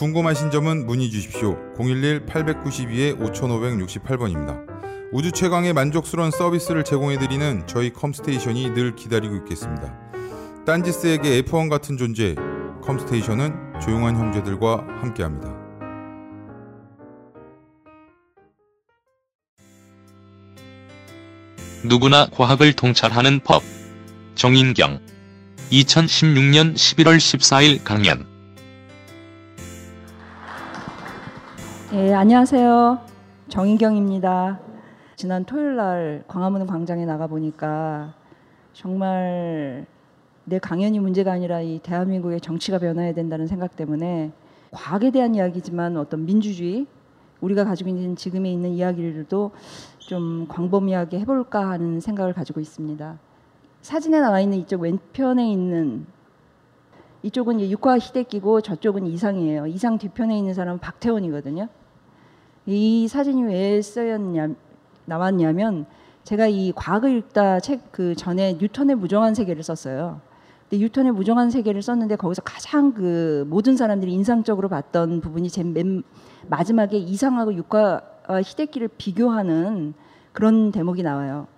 궁금하신 점은 문의 주십시오. 011-892-5568번입니다. 우주 최강의 만족스러운 서비스를 제공해드리는 저희 컴스테이션이 늘 기다리고 있겠습니다. 딴지스에게 F1 같은 존재, 컴스테이션은 조용한 형제들과 함께합니다. 누구나 과학을 통찰하는 법. 정인경. 2016년 11월 14일 강연. 예, 안녕하세요. 정인경입니다. 지난 토요일 날 광화문 광장에 나가 보니까 정말 내 강연이 문제가 아니라 이 대한민국의 정치가 변화해야 된다는 생각 때문에 과학에 대한 이야기지만 어떤 민주주의 우리가 가지고 있는 지금에 있는 이야기들도 좀 광범위하게 해볼까 하는 생각을 가지고 있습니다. 사진에 나와 있는 이쪽 왼편에 있는 이쪽은 육화 히데키고 저쪽은 이상이에요. 이상 뒤편에 있는 사람은 박태원이거든요. 이 사진이 왜 쓰였냐 나왔냐면 제가 이 과학을 읽다 책 그 전에 뉴턴의 무정한 세계를 썼어요. 근데 뉴턴의 무정한 세계를 썼는데 거기서 가장 그 모든 사람들이 인상적으로 봤던 부분이 제 맨 마지막에 이상하고 육과 히데키를 비교하는 그런 대목이 나와요.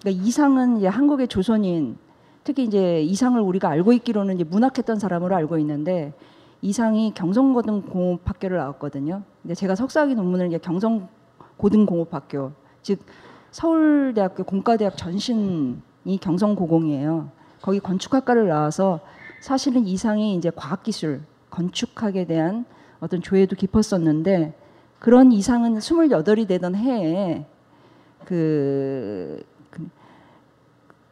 그러니까 이상은 이제 한국의 조선인 특히 이제 이상을 우리가 알고 있기로는 이제 문학했던 사람으로 알고 있는데 이상이 경성고등공업학교를 나왔거든요. 근데 제가 석사학위 논문을 이제 경성고등공업학교 즉 서울대학교 공과대학 전신이 경성고공이에요. 거기 건축학과를 나와서 사실은 이상이 이제 과학기술 건축학에 대한 어떤 조예도 깊었었는데 그런 이상은 28이 되던 해에 그, 그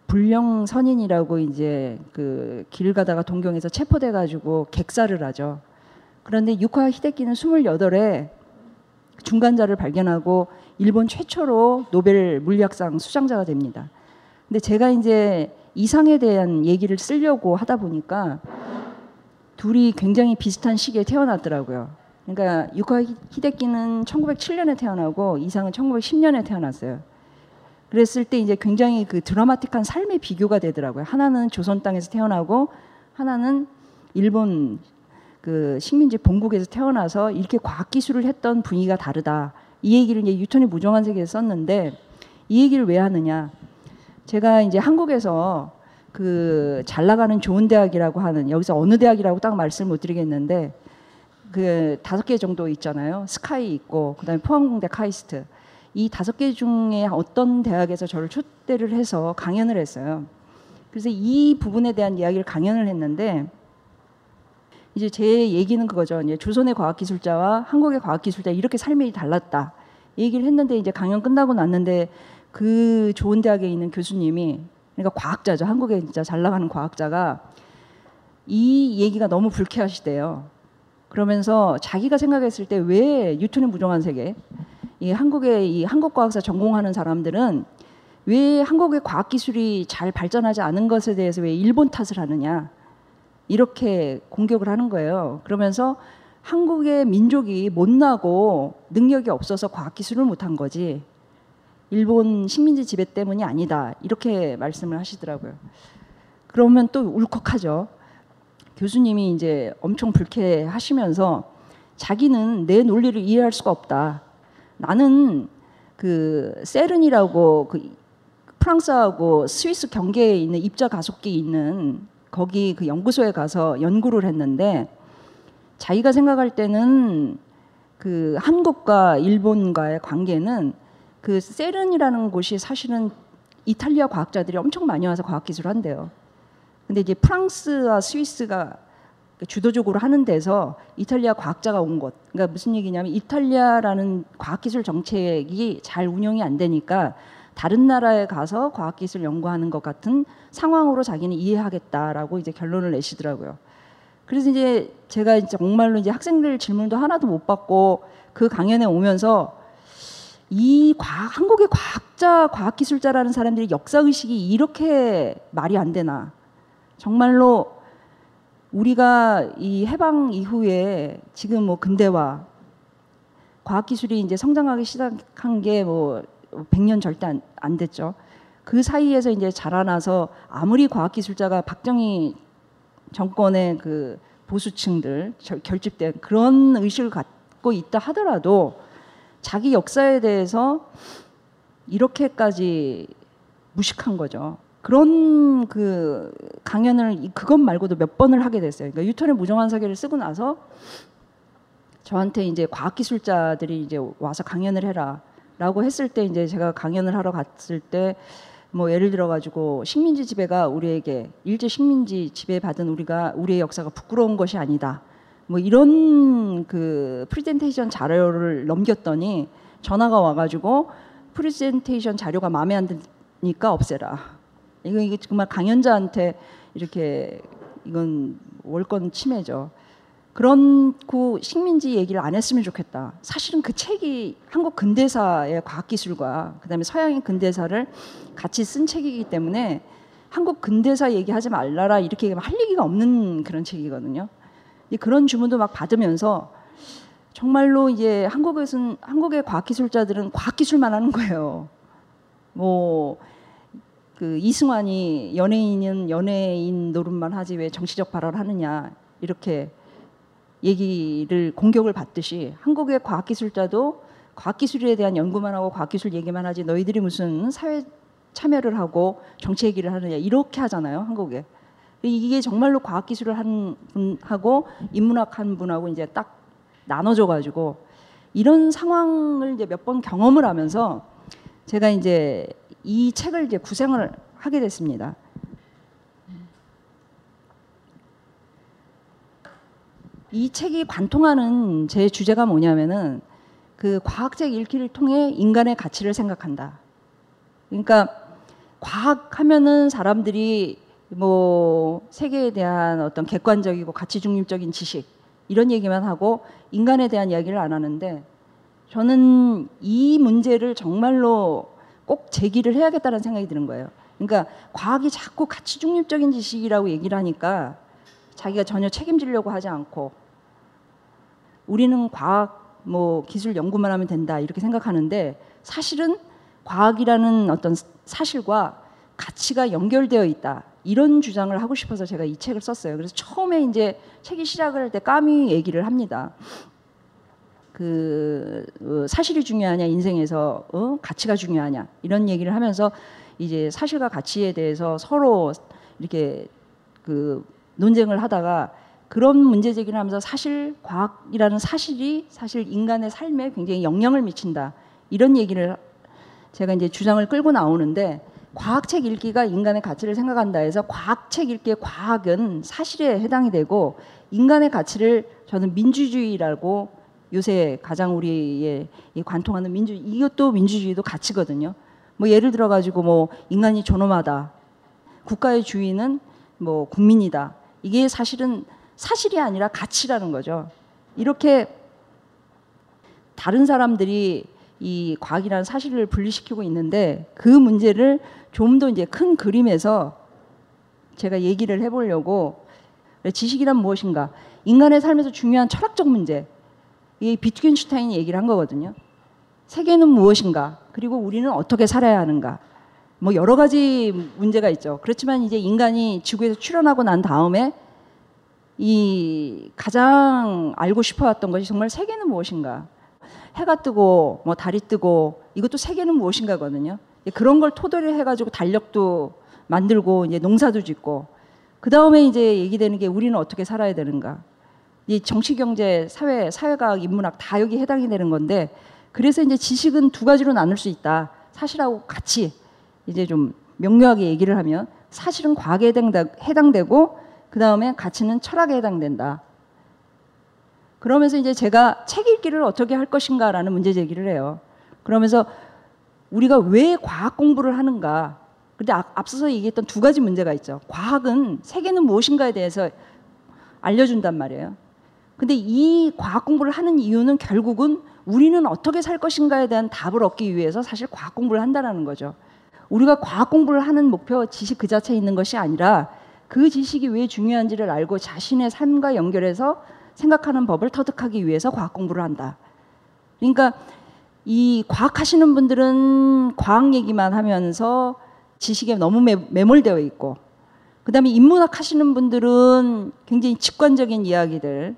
불령 선인이라고 이제 그 길 가다가 동경에서 체포돼 가지고 객사를 하죠. 그런데 유카 히데키는 28에 중간자를 발견하고 일본 최초로 노벨 물리학상 수상자가 됩니다. 근데 제가 이제 이상에 대한 얘기를 쓰려고 하다 보니까 둘이 굉장히 비슷한 시기에 태어났더라고요. 그러니까 유카 히데키는 1907년에 태어나고 이상은 1910년에 태어났어요. 그랬을 때 이제 굉장히 그 드라마틱한 삶의 비교가 되더라고요. 하나는 조선 땅에서 태어나고 하나는 일본 그 식민지 본국에서 태어나서 이렇게 과학 기술을 했던 분위기가 다르다. 이 얘기를 이제 유턴이 무정한 세계에서 썼는데 이 얘기를 왜 하느냐? 제가 이제 한국에서 그 잘 나가는 좋은 대학이라고 하는 여기서 어느 대학이라고 딱 말씀 못 드리겠는데 그 다섯 개 정도 있잖아요. 스카이 있고 그다음에 포항공대 카이스트 이 다섯 개 중에 어떤 대학에서 저를 초대를 해서 강연을 했어요. 그래서 이 부분에 대한 이야기를 강연을 했는데 이제 제 얘기는 그거죠. 이제 조선의 과학기술자와 한국의 과학기술자 이렇게 삶이 달랐다. 얘기를 했는데 이제 강연 끝나고 났는데 그 좋은 대학에 있는 교수님이 그러니까 과학자죠. 한국에 진짜 잘 나가는 과학자가 이 얘기가 너무 불쾌하시대요. 그러면서 자기가 생각했을 때 왜 뉴턴의 무정한 세계 이 한국의 이 한국과학사 전공하는 사람들은 왜 한국의 과학기술이 잘 발전하지 않은 것에 대해서 왜 일본 탓을 하느냐 이렇게 공격을 하는 거예요. 그러면서 한국의 민족이 못나고 능력이 없어서 과학기술을 못한 거지 일본 식민지 지배 때문이 아니다 이렇게 말씀을 하시더라고요. 그러면 또 울컥하죠. 교수님이 이제 엄청 불쾌하시면서 자기는 내 논리를 이해할 수가 없다. 나는 그 세른이라고 그 프랑스하고 스위스 경계에 있는 입자 가속기 있는 거기 그 연구소에 가서 연구를 했는데 자기가 생각할 때는 그 한국과 일본과의 관계는 그 세른이라는 곳이 사실은 이탈리아 과학자들이 엄청 많이 와서 과학 기술을 한대요. 근데 이제 프랑스와 스위스가 주도적으로 하는 데서 이탈리아 과학자가 온 곳. 그러니까 무슨 얘기냐면 이탈리아라는 과학기술 정책이 잘 운영이 안 되니까 다른 나라에 가서 과학기술 연구하는 것 같은 상황으로 자기는 이해하겠다라고 이제 결론을 내시더라고요. 그래서 이제 제가 정말로 이제 학생들 질문도 하나도 못 받고 그 강연에 오면서 이 과학, 한국의 과학자, 과학기술자라는 사람들이 역사 의식이 이렇게 말이 안 되나. 정말로 우리가 이 해방 이후에 지금 뭐 근대화 과학기술이 이제 성장하기 시작한 게 뭐 100년 절대 안, 안 됐죠. 그 사이에서 이제 자라나서 아무리 과학기술자가 박정희 정권의 그 보수층들 절- 결집된 그런 의식을 갖고 있다 하더라도 자기 역사에 대해서 이렇게까지 무식한 거죠. 그런 그 강연을 이- 그것 말고도 몇 번을 하게 됐어요. 그러니까 유턴의 무정한 사계를 쓰고 나서 저한테 이제 과학기술자들이 이제 와서 강연을 해라라고 했을 때 이제 제가 강연을 하러 갔을 때 뭐 예를 들어 가지고 식민지 지배가 우리에게 일제 식민지 지배 받은 우리가 우리의 역사가 부끄러운 것이 아니다. 뭐 이런 그 프레젠테이션 자료를 넘겼더니 전화가 와가지고 프레젠테이션 자료가 마음에 안 드니까 없애라. 이거 이게 정말 강연자한테 이렇게 이건 월권 침해죠. 그런 그 식민지 얘기를 안 했으면 좋겠다. 사실은 그 책이 한국 근대사의 과학기술과 그다음에 서양의 근대사를 같이 쓴 책이기 때문에 한국 근대사 얘기하지 말라라 이렇게 할 얘기가 없는 그런 책이거든요. 그런 주문도 막 받으면서 정말로 이제 한국에서는 한국의 과학기술자들은 과학기술만 하는 거예요. 뭐 그 이승환이 연예인은 연예인 노릇만 하지 왜 정치적 발언을 하느냐 이렇게 얘기를 공격을 받듯이 한국의 과학기술자도 과학기술에 대한 연구만 하고 과학기술 얘기만 하지 너희들이 무슨 사회 참여를 하고 정치 얘기를 하느냐 이렇게 하잖아요 한국에. 이게 정말로 과학기술을 한 분하고 인문학 한 분하고 이제 딱 나눠져 가지고 이런 상황을 이제 몇 번 경험을 하면서 제가 이제 이 책을 이제 구생을 하게 됐습니다. 이 책이 관통하는 제 주제가 뭐냐면은 그 과학적 읽기를 통해 인간의 가치를 생각한다. 그러니까 과학 하면은 사람들이 뭐 세계에 대한 어떤 객관적이고 가치 중립적인 지식 이런 얘기만 하고 인간에 대한 이야기를 안 하는데 저는 이 문제를 정말로 꼭 제기를 해야겠다는 생각이 드는 거예요. 그러니까 과학이 자꾸 가치 중립적인 지식이라고 얘기를 하니까 자기가 전혀 책임지려고 하지 않고 우리는 과학 뭐 기술 연구만 하면 된다 이렇게 생각하는데 사실은 과학이라는 어떤 사실과 가치가 연결되어 있다 이런 주장을 하고 싶어서 제가 이 책을 썼어요. 그래서 처음에 이제 책이 시작을 할 때 까미 얘기를 합니다. 그 어, 사실이 중요하냐 인생에서 어? 가치가 중요하냐 이런 얘기를 하면서 이제 사실과 가치에 대해서 서로 이렇게 그 논쟁을 하다가 그런 문제 제기를 하면서 사실 과학이라는 사실이 사실 인간의 삶에 굉장히 영향을 미친다 이런 얘기를 제가 이제 주장을 끌고 나오는데 과학책 읽기가 인간의 가치를 생각한다 해서 과학책 읽기의 과학은 사실에 해당이 되고 인간의 가치를 저는 민주주의라고 요새 가장 우리의 이 관통하는 민주 이것도 민주주의도 가치거든요. 뭐 예를 들어 가지고 뭐 인간이 존엄하다. 국가의 주인은 뭐 국민이다. 이게 사실은 사실이 아니라 가치라는 거죠. 이렇게 다른 사람들이 이 과학이라는 사실을 분리시키고 있는데 그 문제를 좀 더 이제 큰 그림에서 제가 얘기를 해보려고 지식이란 무엇인가 인간의 삶에서 중요한 철학적 문제 이 비트겐슈타인이 얘기를 한 거거든요. 세계는 무엇인가 그리고 우리는 어떻게 살아야 하는가 뭐 여러 가지 문제가 있죠. 그렇지만 이제 인간이 지구에서 출현하고 난 다음에 이 가장 알고 싶어 왔던 것이 정말 세계는 무엇인가 해가 뜨고 뭐 달이 뜨고 이것도 세계는 무엇인가거든요. 그런 걸 토대로 해가지고 달력도 만들고 이제 농사도 짓고 그 다음에 이제 얘기되는 게 우리는 어떻게 살아야 되는가. 이 정치, 경제, 사회, 사회과학, 인문학 다 여기 해당이 되는 건데 그래서 이제 지식은 두 가지로 나눌 수 있다. 사실하고 같이 이제 좀 명료하게 얘기를 하면 사실은 과학에 해당되고 그 다음에 가치는 철학에 해당된다. 그러면서 이제 제가 책 읽기를 어떻게 할 것인가라는 문제 제기를 해요. 그러면서 우리가 왜 과학 공부를 하는가? 근데 앞서서 얘기했던 두 가지 문제가 있죠. 과학은 세계는 무엇인가에 대해서 알려준단 말이에요. 근데 이 과학 공부를 하는 이유는 결국은 우리는 어떻게 살 것인가에 대한 답을 얻기 위해서 사실 과학 공부를 한다는 거죠. 우리가 과학 공부를 하는 목표, 지식 그 자체에 있는 것이 아니라 그 지식이 왜 중요한지를 알고 자신의 삶과 연결해서 생각하는 법을 터득하기 위해서 과학 공부를 한다. 그러니까 이 과학 하시는 분들은 과학 얘기만 하면서 지식에 너무 매, 매몰되어 있고 그다음에 인문학 하시는 분들은 굉장히 직관적인 이야기들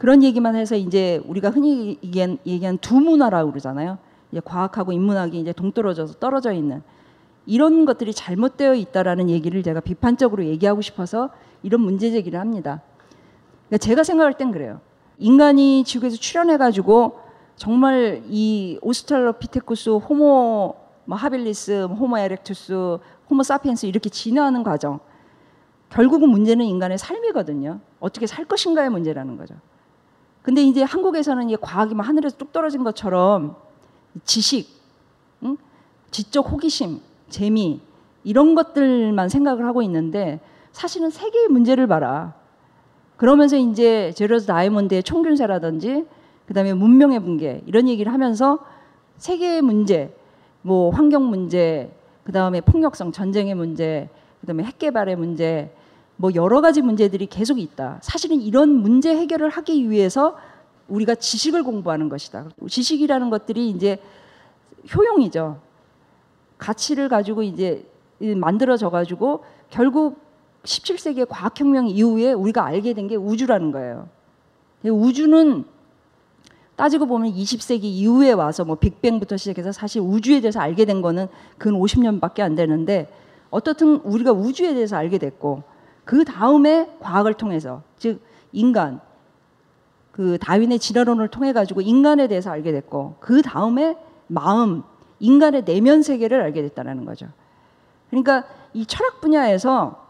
그런 얘기만 해서 이제 우리가 흔히 얘기한, 얘기한 두 문화라고 그러잖아요. 이제 과학하고 인문학이 이제 동떨어져서 떨어져 있는 이런 것들이 잘못되어 있다라는 얘기를 제가 비판적으로 얘기하고 싶어서 이런 문제 제기를 합니다. 그러니까 제가 생각할 땐 그래요. 인간이 지구에서 출현해가지고 정말 이 오스트랄로피테쿠스, 호모 뭐 하빌리스, 호모 에렉투스, 호모 사피엔스 이렇게 진화하는 과정. 결국은 문제는 인간의 삶이거든요. 어떻게 살 것인가의 문제라는 거죠. 근데 이제 한국에서는 이 과학이 막 하늘에서 뚝 떨어진 것처럼 지식, 응? 지적 호기심, 재미 이런 것들만 생각을 하고 있는데 사실은 세계의 문제를 봐라. 그러면서 이제 제로스 다이몬드의 총균세라든지 그다음에 문명의 붕괴 이런 얘기를 하면서 세계의 문제, 뭐 환경 문제, 그다음에 폭력성 전쟁의 문제, 그다음에 핵 개발의 문제 뭐 여러 가지 문제들이 계속 있다. 사실은 이런 문제 해결을 하기 위해서 우리가 지식을 공부하는 것이다. 지식이라는 것들이 이제 효용이죠. 가치를 가지고 이제 만들어져 가지고 결국 17세기의 과학혁명 이후에 우리가 알게 된 게 우주라는 거예요. 우주는 따지고 보면 20세기 이후에 와서 뭐 빅뱅부터 시작해서 사실 우주에 대해서 알게 된 거는 근 50년밖에 안 되는데 어떻든 우리가 우주에 대해서 알게 됐고 그 다음에 과학을 통해서 즉 인간 그 다윈의 진화론을 통해 가지고 인간에 대해서 알게 됐고 그 다음에 마음 인간의 내면 세계를 알게 됐다는 거죠. 그러니까 이 철학 분야에서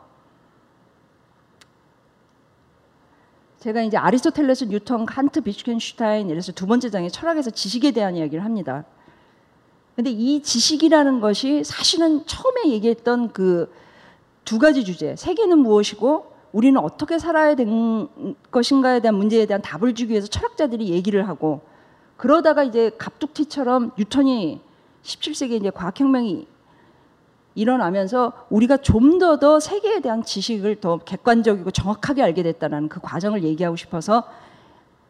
제가 이제 아리스토텔레스, 뉴턴, 칸트, 비트겐슈타인 이래서 두 번째 장에 철학에서 지식에 대한 이야기를 합니다. 근데 이 지식이라는 것이 사실은 처음에 얘기했던 그 두 가지 주제, 세계는 무엇이고 우리는 어떻게 살아야 된 것인가에 대한 문제에 대한 답을 주기 위해서 철학자들이 얘기를 하고 그러다가 이제 갑툭튀처럼 뉴턴이 17세기에 이제 과학혁명이 일어나면서 우리가 좀더더 세계에 대한 지식을 더 객관적이고 정확하게 알게 됐다는 그 과정을 얘기하고 싶어서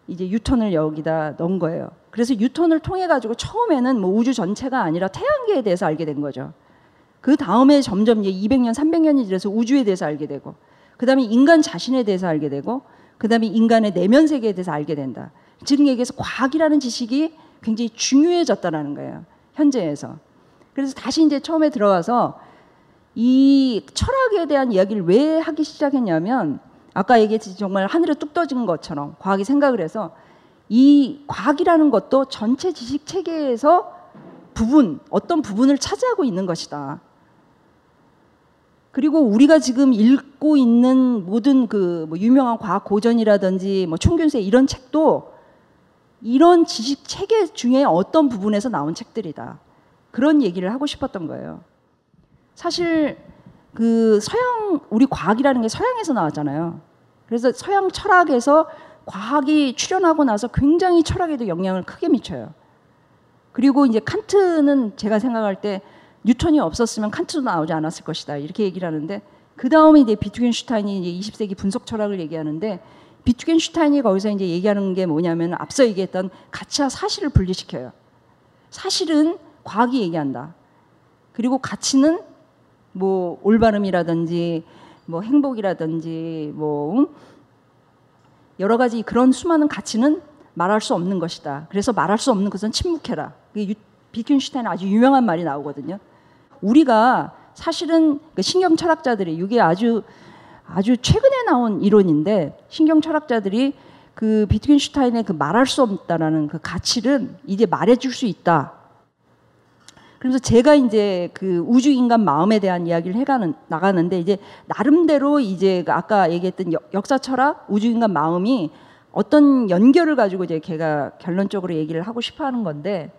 이제 유턴을 여기다 넣은 거예요. 그래서 유턴을 통해 가지고 처음에는 뭐 우주 전체가 아니라 태양계에 대해서 알게 된 거죠. 그 다음에 점점 이제 200년, 300년이 지나서 우주에 대해서 알게 되고, 그 다음에 인간 자신에 대해서 알게 되고, 그 다음에 인간의 내면 세계에 대해서 알게 된다. 즉 얘기해서 과학이라는 지식이 굉장히 중요해졌다라는 거예요. 현재에서. 그래서 다시 이제 처음에 들어가서 이 철학에 대한 이야기를 왜 하기 시작했냐면 아까 얘기했지 정말 하늘에 뚝 떠진 것처럼 과학이 생각을 해서 이 과학이라는 것도 전체 지식 체계에서 부분 어떤 부분을 차지하고 있는 것이다. 그리고 우리가 지금 읽고 있는 모든 그 뭐 유명한 과학 고전이라든지 뭐 총균세 이런 책도 이런 지식 체계 중에 어떤 부분에서 나온 책들이다. 그런 얘기를 하고 싶었던 거예요. 사실 그 서양 우리 과학이라는 게 서양에서 나왔잖아요. 그래서 서양 철학에서 과학이 출현하고 나서 굉장히 철학에도 영향을 크게 미쳐요. 그리고 이제 칸트는 제가 생각할 때 뉴턴이 없었으면 칸트도 나오지 않았을 것이다. 이렇게 얘기를 하는데 그 다음에 이제 비트겐슈타인이 이제 20세기 분석 철학을 얘기하는데 비트겐슈타인이 거기서 이제 얘기하는 게 뭐냐면 앞서 얘기했던 가치와 사실을 분리시켜요. 사실은 과학이 얘기한다. 그리고 가치는 뭐 올바름이라든지 뭐 행복이라든지 뭐 여러 가지 그런 수많은 가치는 말할 수 없는 것이다. 그래서 말할 수 없는 것은 침묵해라. 비트겐슈타인 아주 유명한 말이 나오거든요. 우리가 사실은 그 신경 철학자들이 이게 아주 아주 최근에 나온 이론인데 신경 철학자들이 그 비트겐슈타인의 그 말할 수 없다라는 그 가치를 이제 말해줄 수 있다. 그래서 제가 이제 그 우주 인간 마음에 대한 이야기를 해가는 나가는데 이제 나름대로 이제 그 아까 얘기했던 역사 철학 우주 인간 마음이 어떤 연결을 가지고 이제 걔가 결론적으로 얘기를 하고 싶어 하는 건데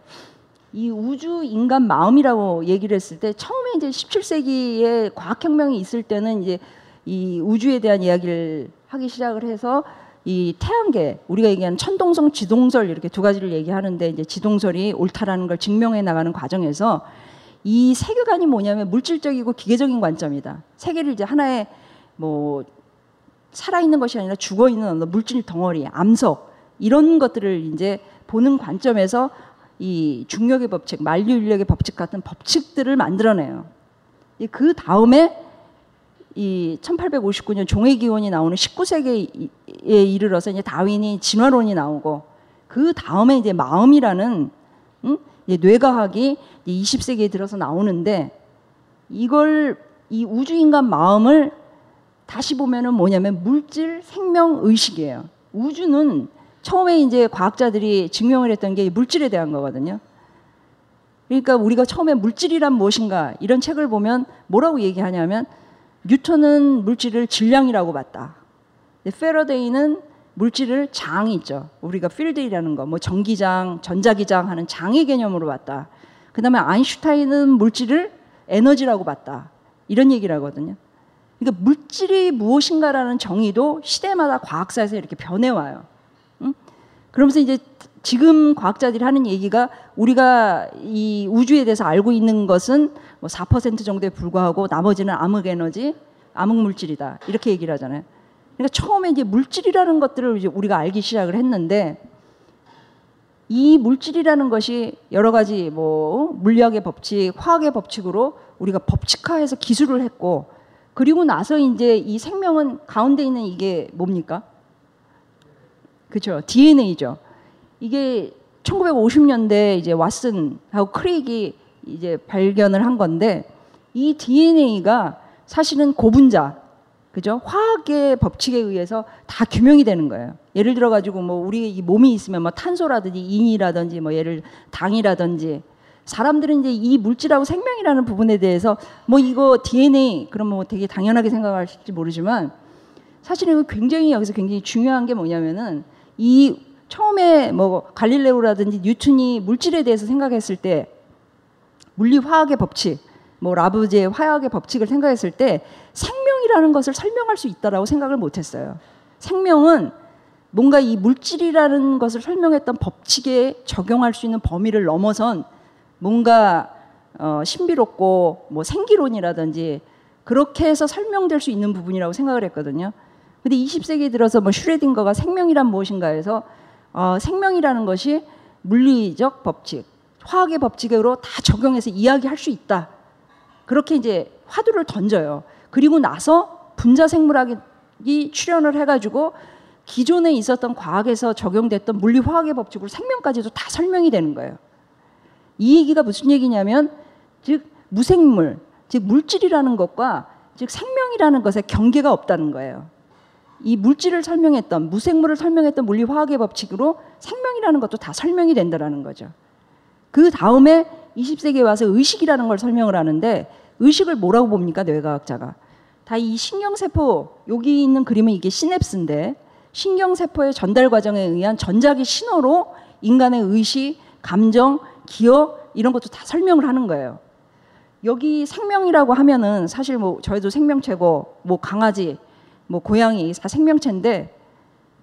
이 우주 인간 마음이라고 얘기를 했을 때 처음에 이제 17세기에 과학혁명이 있을 때는 이제 이 우주에 대한 이야기를 하기 시작을 해서 이 태양계 우리가 얘기하는 천동성 지동설 이렇게 두 가지를 얘기하는데 이제 지동설이 옳다라는 걸 증명해 나가는 과정에서 이 세계관이 뭐냐면 물질적이고 기계적인 관점이다. 세계를 이제 하나의 뭐 살아있는 것이 아니라 죽어있는 물질 덩어리, 암석 이런 것들을 이제 보는 관점에서 이 중력의 법칙, 만류인력의 법칙 같은 법칙들을 만들어내요. 이그 다음에 이 1859년 종의 기원이 나오는 19세기에 이르러서 이제 다윈이 진화론이 나오고 그 다음에 이제 마음이라는 음? 이제 뇌과학이 이제 20세기에 들어서 나오는데 이걸 이 우주인간 마음을 다시 보면은 뭐냐면 물질 생명 의식이에요. 우주는 처음에 이제 과학자들이 증명을 했던 게 물질에 대한 거거든요. 그러니까 우리가 처음에 물질이란 무엇인가 이런 책을 보면 뭐라고 얘기하냐면 뉴턴은 물질을 질량이라고 봤다. 페러데이는 물질을 장이 있죠. 우리가 필드이라는 거, 뭐 전기장, 전자기장 하는 장의 개념으로 봤다. 그 다음에 아인슈타인은 물질을 에너지라고 봤다. 이런 얘기를 하거든요. 그러니까 물질이 무엇인가라는 정의도 시대마다 과학사에서 이렇게 변해와요. 응? 그러면서 이제 지금 과학자들이 하는 얘기가 우리가 이 우주에 대해서 알고 있는 것은 뭐 4% 정도에 불과하고 나머지는 암흑 에너지, 암흑 물질이다. 이렇게 얘기를 하잖아요. 그러니까 처음에 이제 물질이라는 것들을 이제 우리가 알기 시작을 했는데 이 물질이라는 것이 여러 가지 뭐 물리학의 법칙, 화학의 법칙으로 우리가 법칙화해서 기술을 했고 그리고 나서 이제 이 생명은 가운데 있는 이게 뭡니까? 그렇죠. DNA죠. 이게 1950년대 이제 왓슨하고 크릭이 이제 발견을 한 건데 이 DNA가 사실은 고분자 그죠? 화학의 법칙에 의해서 다 규명이 되는 거예요. 예를 들어 가지고 뭐 우리 이 몸이 있으면 뭐 탄소라든지 인이라든지 뭐 예를 당이라든지 사람들은 이제 이 물질하고 생명이라는 부분에 대해서 뭐 이거 DNA 그러면 뭐 되게 당연하게 생각하실지 모르지만 사실은 굉장히 여기서 굉장히 중요한 게 뭐냐면은 이 처음에 뭐 갈릴레오라든지 뉴턴이 물질에 대해서 생각했을 때 물리 화학의 법칙 뭐 라브제 화학의 법칙을 생각했을 때 생명이라는 것을 설명할 수 있다라고 생각을 못 했어요. 생명은 뭔가 이 물질이라는 것을 설명했던 법칙에 적용할 수 있는 범위를 넘어선 뭔가 어, 신비롭고 뭐 생기론이라든지 그렇게 해서 설명될 수 있는 부분이라고 생각을 했거든요. 근데 20세기에 들어서 뭐 슈레딩거가 생명이란 무엇인가 해서 어, 생명이라는 것이 물리적 법칙, 화학의 법칙으로 다 적용해서 이야기할 수 있다. 그렇게 이제 화두를 던져요. 그리고 나서 분자 생물학이 출현을 해가지고 기존에 있었던 과학에서 적용됐던 물리 화학의 법칙으로 생명까지도 다 설명이 되는 거예요. 이 얘기가 무슨 얘기냐면 즉 무생물, 즉 물질이라는 것과 즉 생명이라는 것에 경계가 없다는 거예요. 이 물질을 설명했던 무생물을 설명했던 물리 화학의 법칙으로 생명이라는 것도 다 설명이 된다라는 거죠. 그 다음에 20세기에 와서 의식이라는 걸 설명을 하는데 의식을 뭐라고 봅니까 뇌과학자가 다 이 신경세포 여기 있는 그림은 이게 시냅스인데 신경세포의 전달 과정에 의한 전자기 신호로 인간의 의식, 감정, 기억 이런 것도 다 설명을 하는 거예요. 여기 생명이라고 하면은 사실 뭐 저희도 생명체고 뭐 강아지, 뭐 고양이 다 생명체인데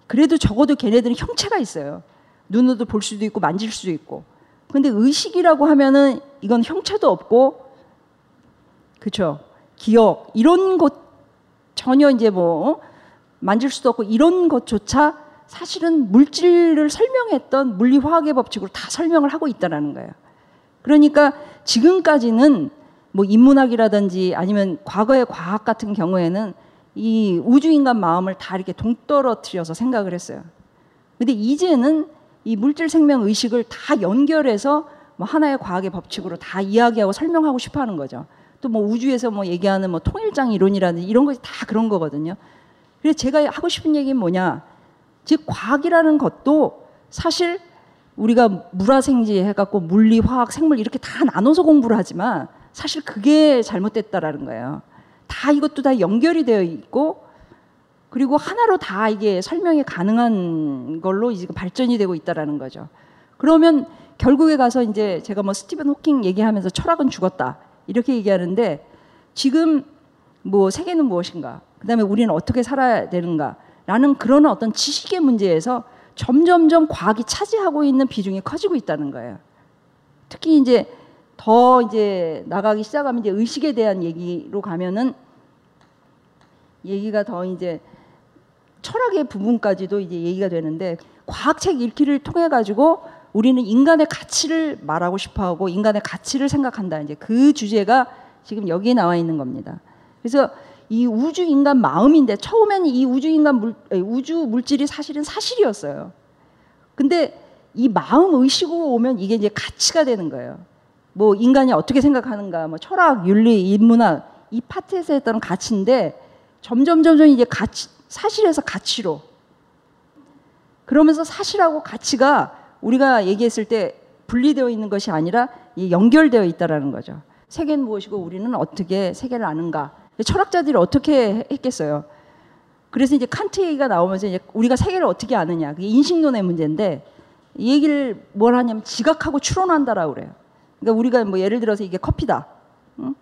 그래도 적어도 걔네들은 형체가 있어요. 눈으로 볼 수도 있고 만질 수도 있고. 근데 의식이라고 하면은 이건 형체도 없고 그렇죠. 기억 이런 것 전혀 이제 뭐 어? 만질 수도 없고 이런 것조차 사실은 물질을 설명했던 물리 화학의 법칙으로 다 설명을 하고 있다라는 거예요. 그러니까 지금까지는 뭐 인문학이라든지 아니면 과거의 과학 같은 경우에는 이 우주인간 마음을 다 이렇게 동떨어뜨려서 생각을 했어요. 근데 이제는 이 물질 생명 의식을 다 연결해서 뭐 하나의 과학의 법칙으로 다 이야기하고 설명하고 싶어 하는 거죠. 또 뭐 우주에서 뭐 얘기하는 뭐 통일장 이론이라든지 이런 것이 다 그런 거거든요. 그래서 제가 하고 싶은 얘기는 뭐냐. 즉, 과학이라는 것도 사실 우리가 물화생지 해갖고 물리, 화학, 생물 이렇게 다 나눠서 공부를 하지만 사실 그게 잘못됐다라는 거예요. 다 이것도 다 연결이 되어 있고 그리고 하나로 다 이게 설명이 가능한 걸로 이제 발전이 되고 있다라는 거죠. 그러면 결국에 가서 이제 제가 뭐 스티븐 호킹 얘기하면서 철학은 죽었다 이렇게 얘기하는데 지금 뭐 세계는 무엇인가 그다음에 우리는 어떻게 살아야 되는가 라는 그런 어떤 지식의 문제에서 점점점 과학이 차지하고 있는 비중이 커지고 있다는 거예요. 특히 이제 더 이제 나가기 시작하면 이제 의식에 대한 얘기로 가면은 얘기가 더 이제 철학의 부분까지도 이제 얘기가 되는데 과학책 읽기를 통해 가지고 우리는 인간의 가치를 말하고 싶어 하고 인간의 가치를 생각한다. 이제 그 주제가 지금 여기에 나와 있는 겁니다. 그래서 이 우주 인간 마음인데 처음에는 이 우주 인간 물 우주 물질이 사실은 사실이었어요. 근데 이 마음 의식으로 오면 이게 이제 가치가 되는 거예요. 뭐 인간이 어떻게 생각하는가, 뭐 철학, 윤리, 인문학 이 파트에서 했던 가치인데 점점 점점 이제 가치 사실에서 가치로 그러면서 사실하고 가치가 우리가 얘기했을 때 분리되어 있는 것이 아니라 이 연결되어 있다라는 거죠. 세계는 무엇이고 우리는 어떻게 세계를 아는가? 철학자들이 어떻게 했겠어요? 그래서 이제 칸트 얘기가 나오면서 이제 우리가 세계를 어떻게 아느냐? 그게 인식론의 문제인데 이 얘기를 뭘 하냐면 지각하고 추론한다라고 그래요. 그러니까 우리가 뭐 예를 들어서 이게 커피다. 응?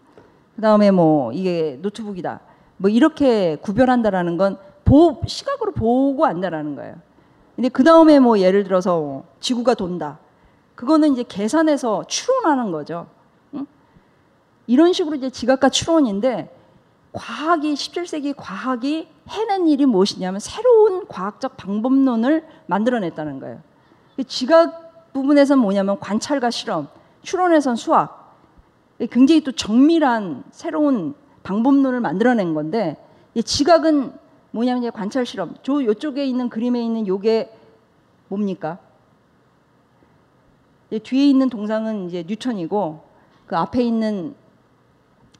그다음에 뭐 이게 노트북이다. 뭐 이렇게 구별한다라는 건 보, 시각으로 보고 안다라는 거예요. 근데 그 다음에 뭐 예를 들어서 지구가 돈다. 그거는 이제 계산해서 추론하는 거죠. 응? 이런 식으로 이제 지각과 추론인데 과학이 17세기 과학이 해낸 일이 무엇이냐면 새로운 과학적 방법론을 만들어냈다는 거예요. 그 지각 부분에서는 뭐냐면 관찰과 실험, 추론에선 수학, 굉장히 또 정밀한 새로운 방법론을 만들어낸 건데 이 지각은 뭐냐면 이제 관찰 실험. 저 요쪽에 있는 그림에 있는 요게 뭡니까? 뒤에 있는 동상은 이제 뉴턴이고 그 앞에 있는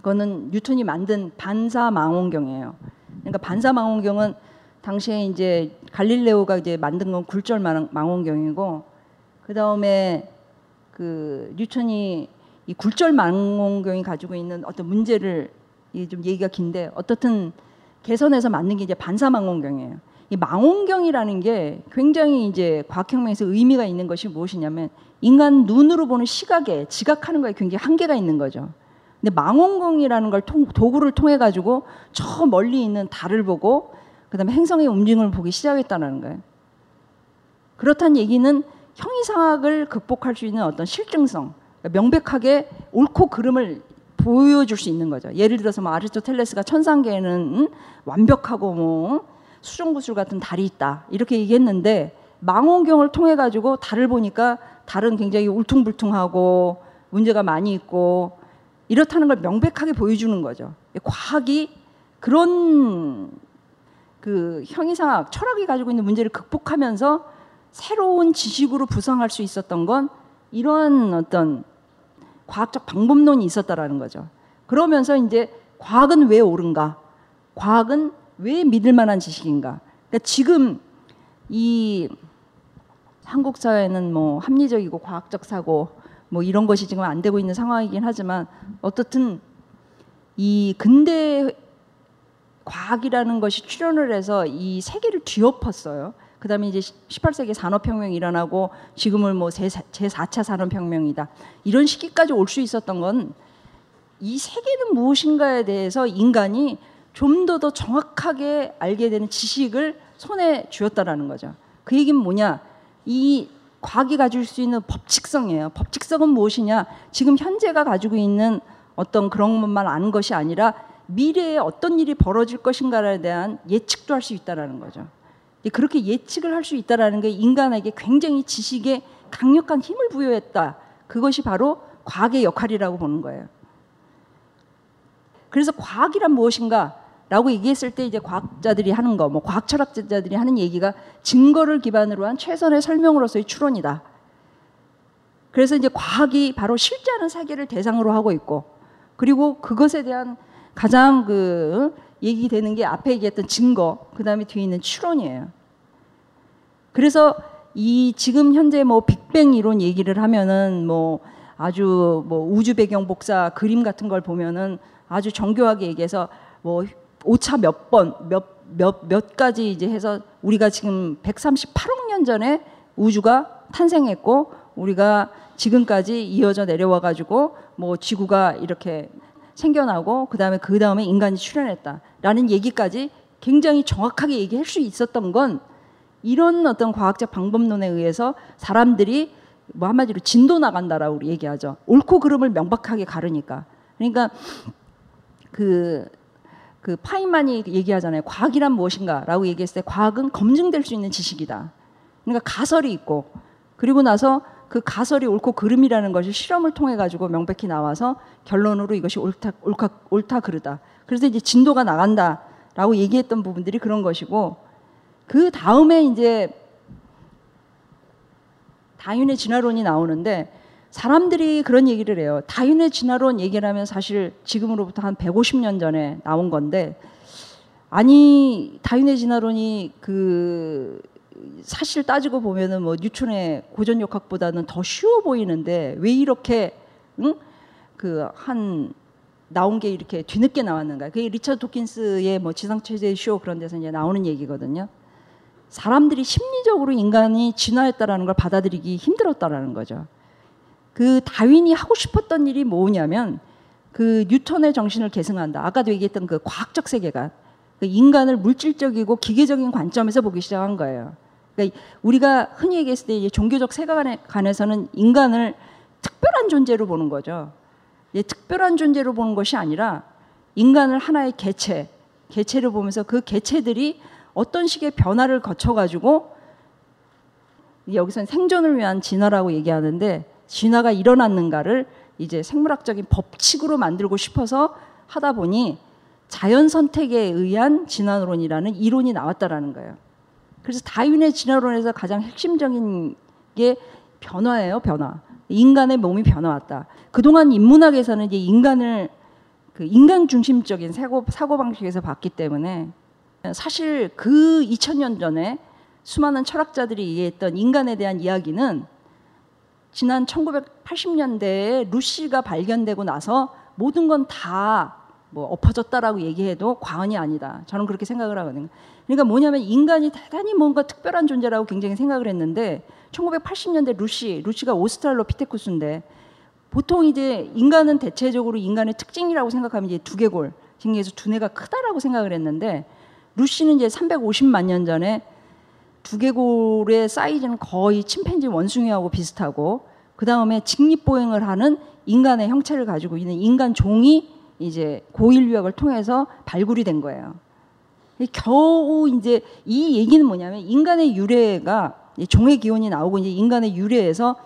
거는 뉴턴이 만든 반사 망원경이에요. 그러니까 반사 망원경은 당시에 이제 갈릴레오가 이제 만든 건 굴절 망원경이고 그 다음에 그 뉴턴이 이 굴절 망원경이 가지고 있는 어떤 문제를 좀 얘기가 긴데 어떻든 개선해서 만든 게 이제 반사 망원경이에요. 이 망원경이라는 게 굉장히 이제 과학혁명에서 의미가 있는 것이 무엇이냐면 인간 눈으로 보는 시각에 지각하는 거에 굉장히 한계가 있는 거죠. 근데 망원경이라는 걸 통, 도구를 통해 가지고 저 멀리 있는 달을 보고 그다음에 행성의 움직임을 보기 시작했다는 거예요. 그렇다는 얘기는 형이상학을 극복할 수 있는 어떤 실증성, 그러니까 명백하게 옳고 그름을 보여줄 수 있는 거죠. 예를 들어서 뭐 아리스토텔레스가 천상계에는 완벽하고 뭐 수정구슬 같은 달이 있다 이렇게 얘기했는데 망원경을 통해 가지고 달을 보니까 달은 굉장히 울퉁불퉁하고 문제가 많이 있고 이렇다는 걸 명백하게 보여주는 거죠. 과학이 그런 그 형이상학 철학이 가지고 있는 문제를 극복하면서 새로운 지식으로 부상할 수 있었던 건 이러한 어떤 과학적 방법론이 있었다라는 거죠. 그러면서 이제 과학은 왜 옳은가? 과학은 왜 믿을 만한 지식인가? 그러니까 지금 이 한국 사회는 뭐 합리적이고 과학적 사고 뭐 이런 것이 지금 안 되고 있는 상황이긴 하지만 어떻든 이 근대 과학이라는 것이 출현을 해서 이 세계를 뒤엎었어요. 그다음에 이제 18세기 산업혁명이 일어나고 지금을 뭐 제4차 산업혁명이다. 이런 시기까지 올 수 있었던 건 이 세계는 무엇인가에 대해서 인간이 좀더더 정확하게 알게 되는 지식을 손에 쥐었다라는 거죠. 그 얘기는 뭐냐? 이 과학이 가질 수 있는 법칙성이에요. 법칙성은 무엇이냐? 지금 현재가 가지고 있는 어떤 그런 것만 아는 것이 아니라 미래에 어떤 일이 벌어질 것인가에 대한 예측도 할 수 있다라는 거죠. 그렇게 예측을 할 수 있다라는 게 인간에게 굉장히 지식에 강력한 힘을 부여했다. 그것이 바로 과학의 역할이라고 보는 거예요. 그래서 과학이란 무엇인가? 라고 얘기했을 때 이제 과학자들이 하는 거, 뭐 과학 철학자들이 하는 얘기가 증거를 기반으로 한 최선의 설명으로서의 추론이다. 그래서 이제 과학이 바로 실제 하는 세계를 대상으로 하고 있고, 그리고 그것에 대한 가장 그 얘기되는 게 앞에 얘기했던 증거, 그 다음에 뒤에 있는 추론이에요. 그래서 이 지금 현재 뭐 빅뱅 이론 얘기를 하면은 뭐 아주 뭐 우주 배경 복사 그림 같은 걸 보면은 아주 정교하게 얘기해서 뭐 오차 몇 번, 몇, 몇, 몇 가지 이제 해서 우리가 지금 138억 년 전에 우주가 탄생했고 우리가 지금까지 이어져 내려와 가지고 뭐 지구가 이렇게 생겨나고 그다음에 그 다음에 인간이 출현했다라는 얘기까지 굉장히 정확하게 얘기할 수 있었던 건 이런 어떤 과학적 방법론에 의해서 사람들이 뭐 한마디로 진도 나간다라고 우리 얘기하죠. 옳고 그름을 명백하게 가르니까. 그러니까 그, 그 파인만이 얘기하잖아요. 과학이란 무엇인가라고 얘기했을 때 과학은 검증될 수 있는 지식이다. 그러니까 가설이 있고 그리고 나서 그 가설이 옳고 그름이라는 것이 실험을 통해 가지고 명백히 나와서 결론으로 이것이 옳다 옳다 옳다 그르다. 그래서 이제 진도가 나간다라고 얘기했던 부분들이 그런 것이고 그 다음에 이제 다윈의 진화론이 나오는데 사람들이 그런 얘기를 해요. 다윈의 진화론 얘기를 하면 사실 지금으로부터 한 150년 전에 나온 건데 아니 다윈의 진화론이 그 사실 따지고 보면은 뭐 뉴턴의 고전 역학보다는 더 쉬워 보이는데 왜 이렇게 응? 그한 나온 게 이렇게 뒤늦게 나왔는가? 그게 리처드 도킨스의 뭐 지상 최대의 쇼 그런 데서 이제 나오는 얘기거든요. 사람들이 심리적으로 인간이 진화했다라는 걸 받아들이기 힘들었다라는 거죠. 그 다윈이 하고 싶었던 일이 뭐냐면 그 뉴턴의 정신을 계승한다. 아까도 얘기했던 그 과학적 세계관, 그 인간을 물질적이고 기계적인 관점에서 보기 시작한 거예요. 그러니까 우리가 흔히 얘기했을 때 이제 종교적 세계관에서는 인간을 특별한 존재로 보는 거죠. 특별한 존재로 보는 것이 아니라 인간을 하나의 개체, 개체를 보면서 그 개체들이 어떤 식의 변화를 거쳐가지고 여기서는 생존을 위한 진화라고 얘기하는데 진화가 일어났는가를 이제 생물학적인 법칙으로 만들고 싶어서 하다 보니 자연 선택에 의한 진화론이라는 이론이 나왔다라는 거예요. 그래서 다윈의 진화론에서 가장 핵심적인 게 변화예요, 변화. 인간의 몸이 변화왔다. 그동안 인문학에서는 이제 인간을 그 인간 중심적인 사고, 사고 방식에서 봤기 때문에 사실 그 2000년 전에 수많은 철학자들이 얘기했던 인간에 대한 이야기는 지난 1980년대에 루시가 발견되고 나서 모든 건 다 뭐 엎어졌다라고 얘기해도 과언이 아니다. 저는 그렇게 생각을 하거든요. 그러니까 뭐냐면 인간이 대단히 뭔가 특별한 존재라고 굉장히 생각을 했는데 1980년대 루시, 루시가 오스트랄로피테쿠스인데 보통 이제 인간은 대체적으로 인간의 특징이라고 생각하면 이제 두개골, 중에서 두뇌가 크다라고 생각을 했는데 루시는 이제 350만 년 전에 두개골의 사이즈는 거의 침팬지 원숭이하고 비슷하고 그 다음에 직립보행을 하는 인간의 형체를 가지고 있는 인간 종이 이제 고일 유학을 통해서 발굴이 된 거예요. 겨우 이제 이 얘기는 뭐냐면 인간의 유래가 종의 기원이 나오고 이제 인간의 유래에서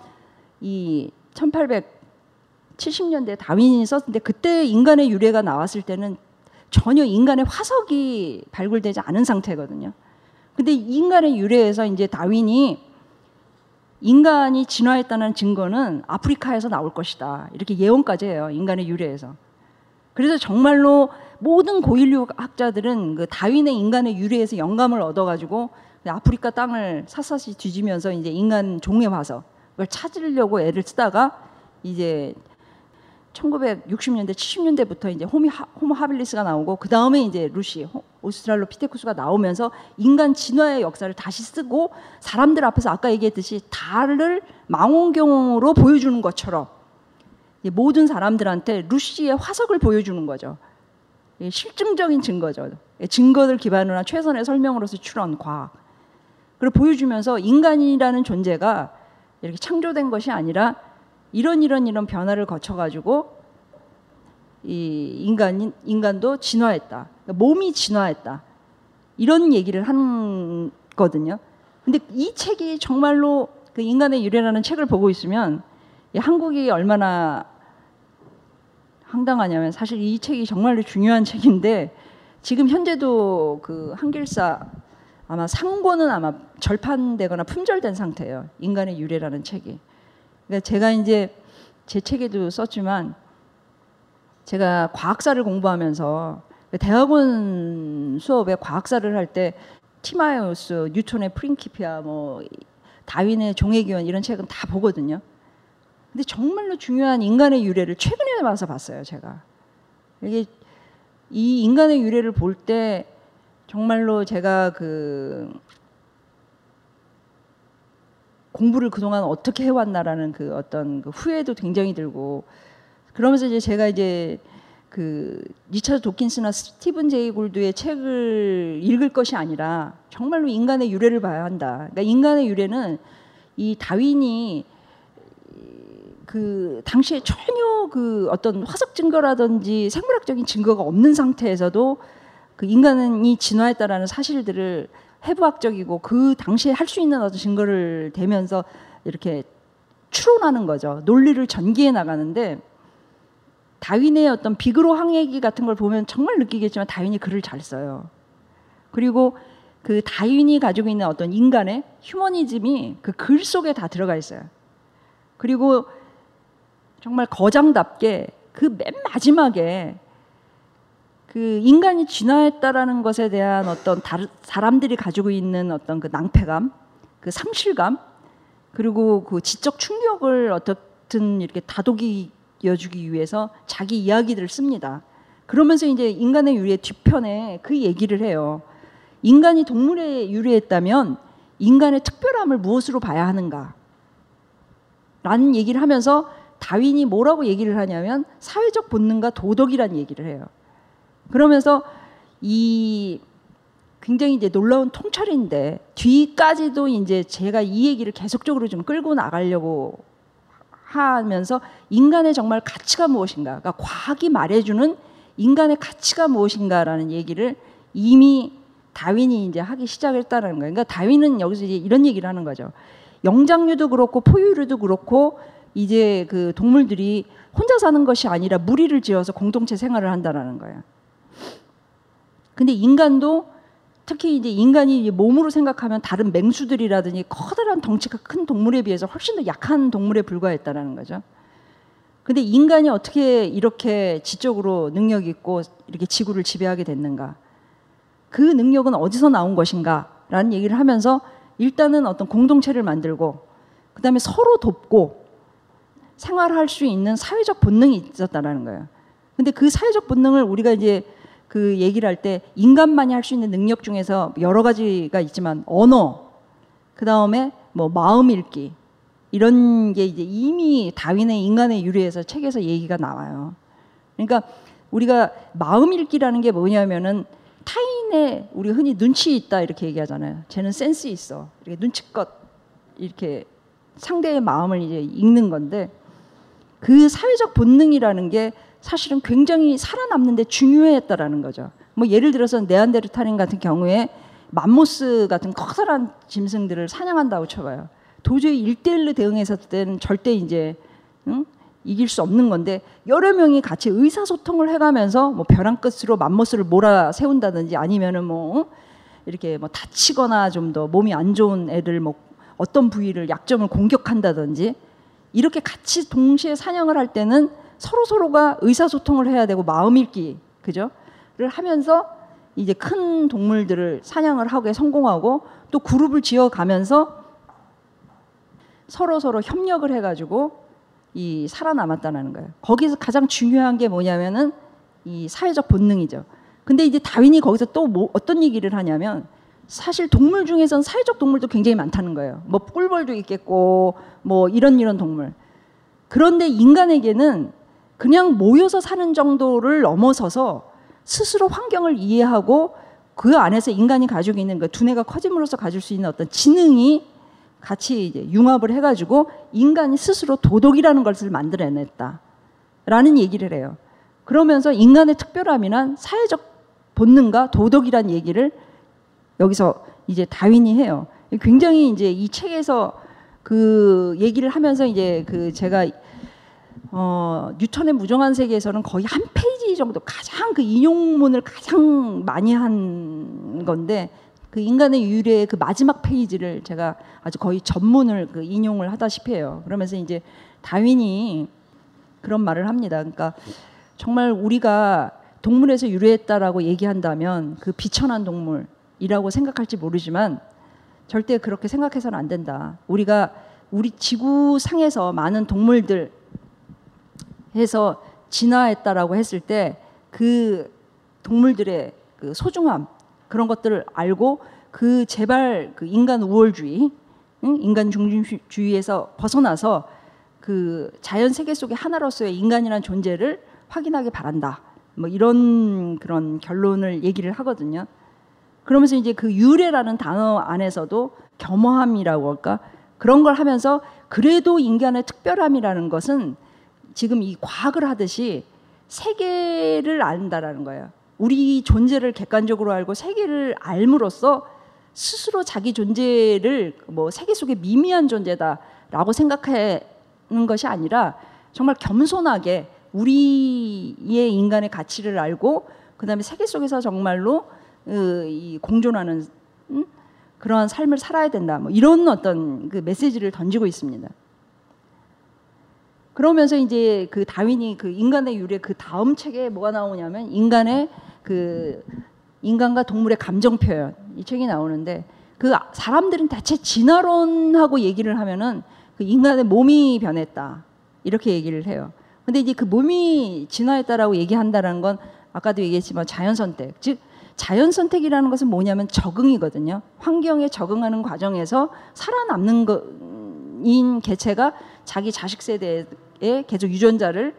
이 1870년대 다윈이 썼는데 그때 인간의 유래가 나왔을 때는 전혀 인간의 화석이 발굴되지 않은 상태거든요. 근데 인간의 유래에서 이제 다윈이 인간이 진화했다는 증거는 아프리카에서 나올 것이다. 이렇게 예언까지 해요. 인간의 유래에서. 그래서 정말로 모든 고인류 학자들은 그 다윈의 인간의 유래에서 영감을 얻어가지고 아프리카 땅을 샅샅이 뒤지면서 이제 인간 종의 화석 그걸 찾으려고 애를 쓰다가 이제 1960년대 70년대부터 이제 호미 하, 호모 하빌리스가 나오고 그 다음에 이제 루시 오스트랄로피테쿠스가 나오면서 인간 진화의 역사를 다시 쓰고 사람들 앞에서 아까 얘기했듯이 달을 망원경으로 보여주는 것처럼 모든 사람들한테 루시의 화석을 보여주는 거죠. 실증적인 증거죠. 증거를 기반으로 한 최선의 설명으로서 출원 과학. 그리고 보여주면서 인간이라는 존재가 이렇게 창조된 것이 아니라 이런 이런 이런 변화를 거쳐가지고 이 인간 인간도 진화했다. 그러니까 몸이 진화했다. 이런 얘기를 한 거든요. 근데 이 책이 정말로 그 인간의 유래라는 책을 보고 있으면 한국이 얼마나 황당하냐면 사실 이 책이 정말로 중요한 책인데 지금 현재도 그 한길사 아마 상고는 아마 절판되거나 품절된 상태예요. 인간의 유래라는 책이. 그러니까 제가 이제 제 책에도 썼지만 제가 과학사를 공부하면서 대학원 수업에 과학사를 할 때 티마이오스, 뉴턴의 프린키피아, 뭐 다윈의 종의 기원 이런 책은 다 보거든요. 근데 정말로 중요한 인간의 유래를 최근에 와서 봤어요, 제가. 이게 이 인간의 유래를 볼 때 정말로 제가 그 공부를 그동안 어떻게 해왔나라는 그 어떤 그 후회도 굉장히 들고 그러면서 이제 제가 이제 그 리차드 도킨스나 스티븐 제이 골드의 책을 읽을 것이 아니라 정말로 인간의 유래를 봐야 한다. 그러니까 인간의 유래는 이 다윈이 그 당시에 전혀 그 어떤 화석 증거라든지 생물학적인 증거가 없는 상태에서도 그 인간이 진화했다라는 사실들을 해부학적이고 그 당시에 할 수 있는 어떤 증거를 대면서 이렇게 추론하는 거죠. 논리를 전개해 나가는데 다윈의 어떤 비그로 항해기 같은 걸 보면 정말 느끼겠지만 다윈이 글을 잘 써요. 그리고 그 다윈이 가지고 있는 어떤 인간의 휴머니즘이 그 글 속에 다 들어가 있어요. 그리고 정말 거장답게 그 맨 마지막에 그 인간이 진화했다라는 것에 대한 어떤 다른 사람들이 가지고 있는 어떤 그 낭패감, 그 상실감, 그리고 그 지적 충격을 어떻든 이렇게 다독이어주기 위해서 자기 이야기들을 씁니다. 그러면서 이제 인간의 유래 뒤편에 그 얘기를 해요. 인간이 동물에 유래했다면 인간의 특별함을 무엇으로 봐야 하는가? 라는 얘기를 하면서 다윈이 뭐라고 얘기를 하냐면 사회적 본능과 도덕이라는 얘기를 해요. 그러면서 이 굉장히 이제 놀라운 통찰인데 뒤까지도 이제 제가 이 얘기를 계속적으로 좀 끌고 나가려고 하면서 인간의 정말 가치가 무엇인가, 그러니까 과학이 말해주는 인간의 가치가 무엇인가라는 얘기를 이미 다윈이 이제 하기 시작했다는 거예요. 그러니까 다윈은 여기서 이제 이런 얘기를 하는 거죠. 영장류도 그렇고 포유류도 그렇고 이제 그 동물들이 혼자 사는 것이 아니라 무리를 지어서 공동체 생활을 한다라는 거예요. 근데 인간도 특히 이제 인간이 몸으로 생각하면 다른 맹수들이라든지 커다란 덩치가 큰 동물에 비해서 훨씬 더 약한 동물에 불과했다라는 거죠. 근데 인간이 어떻게 이렇게 지적으로 능력 있고 이렇게 지구를 지배하게 됐는가? 그 능력은 어디서 나온 것인가라는 얘기를 하면서 일단은 어떤 공동체를 만들고 그다음에 서로 돕고 생활할 수 있는 사회적 본능이 있었다라는 거예요. 근데 그 사회적 본능을 우리가 이제 그 얘기를 할 때 인간만이 할 수 있는 능력 중에서 여러 가지가 있지만 언어, 그 다음에 뭐 마음 읽기 이런 게 이제 이미 다윈의 인간의 유래에서 책에서 얘기가 나와요. 그러니까 우리가 마음 읽기라는 게 뭐냐면은 타인의 우리 흔히 눈치 있다 이렇게 얘기하잖아요. 쟤는 센스 있어. 이렇게 눈치껏 이렇게 상대의 마음을 이제 읽는 건데 그 사회적 본능이라는 게 사실은 굉장히 살아남는데 중요했다라는 거죠. 뭐 예를 들어서 네안데르탈인 같은 경우에 맘모스 같은 커다란 짐승들을 사냥한다고 쳐봐요. 도저히 일대일로 대응했을 때는 절대 이제 응? 이길 수 없는 건데 여러 명이 같이 의사소통을 해가면서 뭐 벼랑 끝으로 맘모스를 몰아 세운다든지 아니면은 뭐 이렇게 뭐 다치거나 좀 더 몸이 안 좋은 애들 뭐 어떤 부위를 약점을 공격한다든지 이렇게 같이 동시에 사냥을 할 때는 서로 서로가 의사소통을 해야 되고 마음 읽기 그죠?를 하면서 이제 큰 동물들을 사냥을 하게 성공하고 또 그룹을 지어 가면서 서로 서로 협력을 해가지고 이 살아남았다는 거예요. 거기서 가장 중요한 게 뭐냐면은 이 사회적 본능이죠. 근데 이제 다윈이 거기서 또 뭐 어떤 얘기를 하냐면 사실 동물 중에선 사회적 동물도 굉장히 많다는 거예요. 뭐 꿀벌도 있겠고 뭐 이런 이런 동물. 그런데 인간에게는 그냥 모여서 사는 정도를 넘어서서 스스로 환경을 이해하고 그 안에서 인간이 가지고 있는 그 두뇌가 커짐으로써 가질 수 있는 어떤 지능이 같이 이제 융합을 해가지고 인간이 스스로 도덕이라는 것을 만들어냈다라는 얘기를 해요. 그러면서 인간의 특별함이란 사회적 본능과 도덕이란 얘기를 여기서 이제 다윈이 해요. 굉장히 이제 이 책에서 그 얘기를 하면서 이제 그 제가 어, 뉴턴의 무정한 세계에서는 거의 한 페이지 정도 가장 그 인용문을 가장 많이 한 건데 그 인간의 유래의 그 마지막 페이지를 제가 아주 거의 전문을 그 인용을 하다시피 해요. 그러면서 이제 다윈이 그런 말을 합니다. 그러니까 정말 우리가 동물에서 유래했다라고 얘기한다면 그 비천한 동물이라고 생각할지 모르지만 절대 그렇게 생각해서는 안 된다. 우리가 우리 지구상에서 많은 동물들 해서 진화했다라고 했을 때 그 동물들의 그 소중함 그런 것들을 알고 그 제발 그 인간 우월주의, 응? 인간 중심주의에서 벗어나서 그 자연 세계 속의 하나로서의 인간이라는 존재를 확인하기 바란다. 뭐 이런 그런 결론을 얘기를 하거든요. 그러면서 이제 그 유래라는 단어 안에서도 겸허함이라고 할까 그런 걸 하면서 그래도 인간의 특별함이라는 것은 지금 이 과학을 하듯이 세계를 안다라는 거예요. 우리 존재를 객관적으로 알고 세계를 알므로써 스스로 자기 존재를 뭐 세계 속의 미미한 존재다라고 생각하는 것이 아니라 정말 겸손하게 우리의 인간의 가치를 알고 그다음에 세계 속에서 정말로 어, 이 공존하는 음? 그러한 삶을 살아야 된다. 뭐 이런 어떤 그 메시지를 던지고 있습니다. 그러면서 이제 그 다윈이 그 인간의 유래 그 다음 책에 뭐가 나오냐면 인간의 그 인간과 동물의 감정 표현 이 책이 나오는데 그 사람들은 대체 진화론하고 얘기를 하면은 그 인간의 몸이 변했다 이렇게 얘기를 해요. 근데 이제 그 몸이 진화했다라고 얘기한다는 건 아까도 얘기했지만 자연 선택 즉 자연 선택이라는 것은 뭐냐면 적응이거든요. 환경에 적응하는 과정에서 살아남는 거인 개체가 자기 자식 세대에 계속 유전자를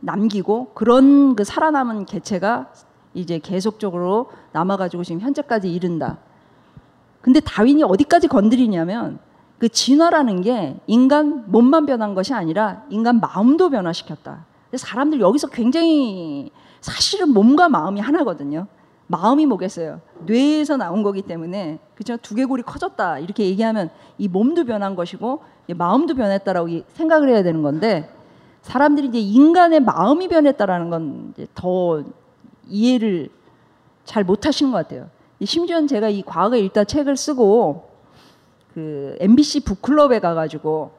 남기고 그런 그 살아남은 개체가 이제 계속적으로 남아가지고 지금 현재까지 이른다. 근데 다윈이 어디까지 건드리냐면 그 진화라는 게 인간 몸만 변한 것이 아니라 인간 마음도 변화시켰다. 사람들 여기서 굉장히 사실은 몸과 마음이 하나거든요. 마음이 뭐겠어요? 뇌에서 나온 거기 때문에 그죠? 두개골이 커졌다 이렇게 얘기하면 이 몸도 변한 것이고 마음도 변했다라고 생각을 해야 되는 건데 사람들이 이제 인간의 마음이 변했다라는 건 더 이해를 잘 못하시는 것 같아요. 심지어는 제가 이 과거에 읽다 책을 쓰고 그 MBC 북클럽에 가가지고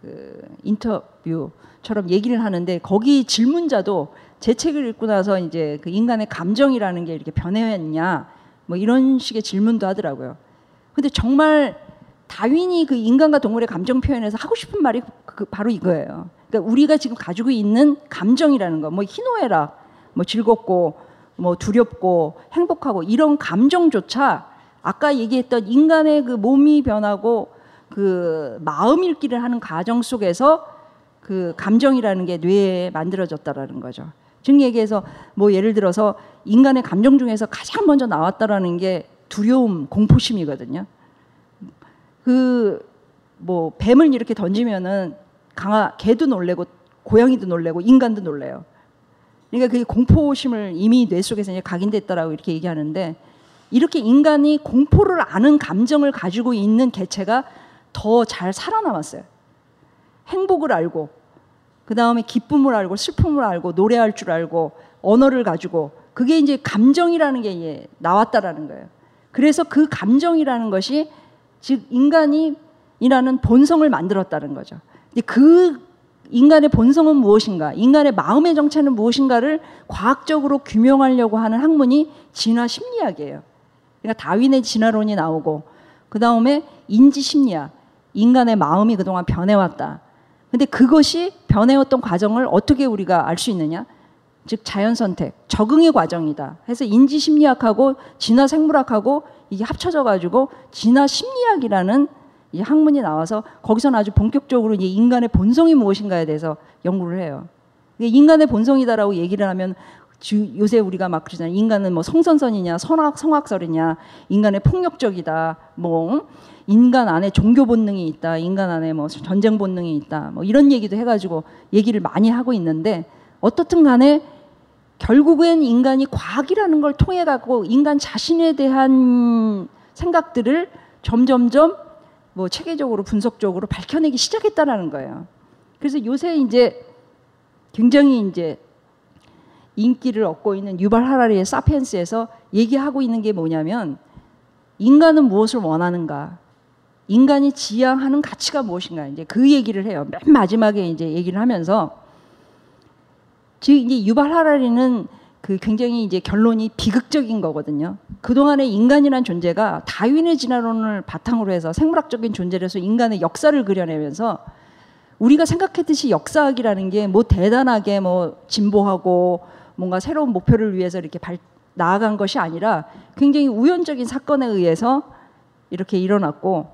그 인터뷰처럼 얘기를 하는데 거기 질문자도 제 책을 읽고 나서 이제 그 인간의 감정이라는 게 이렇게 변해왔냐 뭐 이런 식의 질문도 하더라고요. 근데 정말 다윈이 그 인간과 동물의 감정 표현에서 하고 싶은 말이 그 바로 이거예요. 그러니까 우리가 지금 가지고 있는 감정이라는 거, 뭐 희노애락, 뭐 즐겁고, 뭐 두렵고, 행복하고 이런 감정조차 아까 얘기했던 인간의 그 몸이 변하고 그 마음 읽기를 하는 과정 속에서 그 감정이라는 게 뇌에 만들어졌다라는 거죠. 즉 얘기해서 뭐 예를 들어서 인간의 감정 중에서 가장 먼저 나왔다라는 게 두려움, 공포심이거든요. 그 뭐 뱀을 이렇게 던지면은 강아 개도 놀래고 고양이도 놀래고 인간도 놀래요. 그러니까 그 공포심을 이미 뇌 속에서 이제 각인됐다라고 이렇게 얘기하는데 이렇게 인간이 공포를 아는 감정을 가지고 있는 개체가 더 잘 살아남았어요. 행복을 알고 그 다음에 기쁨을 알고 슬픔을 알고 노래할 줄 알고 언어를 가지고 그게 이제 감정이라는 게 나왔다라는 거예요. 그래서 그 감정이라는 것이 즉 인간이 이라는 본성을 만들었다는 거죠. 근데 그 인간의 본성은 무엇인가? 인간의 마음의 정체는 무엇인가를 과학적으로 규명하려고 하는 학문이 진화 심리학이에요. 그러니까 다윈의 진화론이 나오고 그 다음에 인지 심리학, 인간의 마음이 그동안 변해왔다. 근데 그것이 변해왔던 과정을 어떻게 우리가 알 수 있느냐? 즉 자연 선택, 적응의 과정이다. 해서 인지 심리학하고 진화 생물학하고 이게 합쳐져 가지고 진화 심리학이라는 이 학문이 나와서 거기서는 아주 본격적으로 이제 인간의 본성이 무엇인가에 대해서 연구를 해요. 인간의 본성이다라고 얘기를 하면 요새 우리가 막 그러잖아요. 인간은 뭐 성선선이냐, 선악, 성악설이냐, 인간의 폭력적이다, 뭐 인간 안에 종교 본능이 있다, 인간 안에 뭐 전쟁 본능이 있다, 뭐 이런 얘기도 해가지고 얘기를 많이 하고 있는데 어떻든 간에 결국엔 인간이 과학이라는 걸 통해 갖고 인간 자신에 대한 생각들을 점점점 뭐 체계적으로 분석적으로 밝혀내기 시작했다라는 거예요. 그래서 요새 이제 굉장히 이제 인기를 얻고 있는 유발 하라리의 사피엔스에서 얘기하고 있는 게 뭐냐면 인간은 무엇을 원하는가? 인간이 지향하는 가치가 무엇인가? 이제 그 얘기를 해요. 맨 마지막에 이제 얘기를 하면서 즉 이제 유발 하라리는 그 굉장히 이제 결론이 비극적인 거거든요. 그동안의 인간이란 존재가 다윈의 진화론을 바탕으로 해서 생물학적인 존재로서 인간의 역사를 그려내면서 우리가 생각했듯이 역사학이라는 게 뭐 대단하게 뭐 진보하고 뭔가 새로운 목표를 위해서 이렇게 발, 나아간 것이 아니라 굉장히 우연적인 사건에 의해서 이렇게 일어났고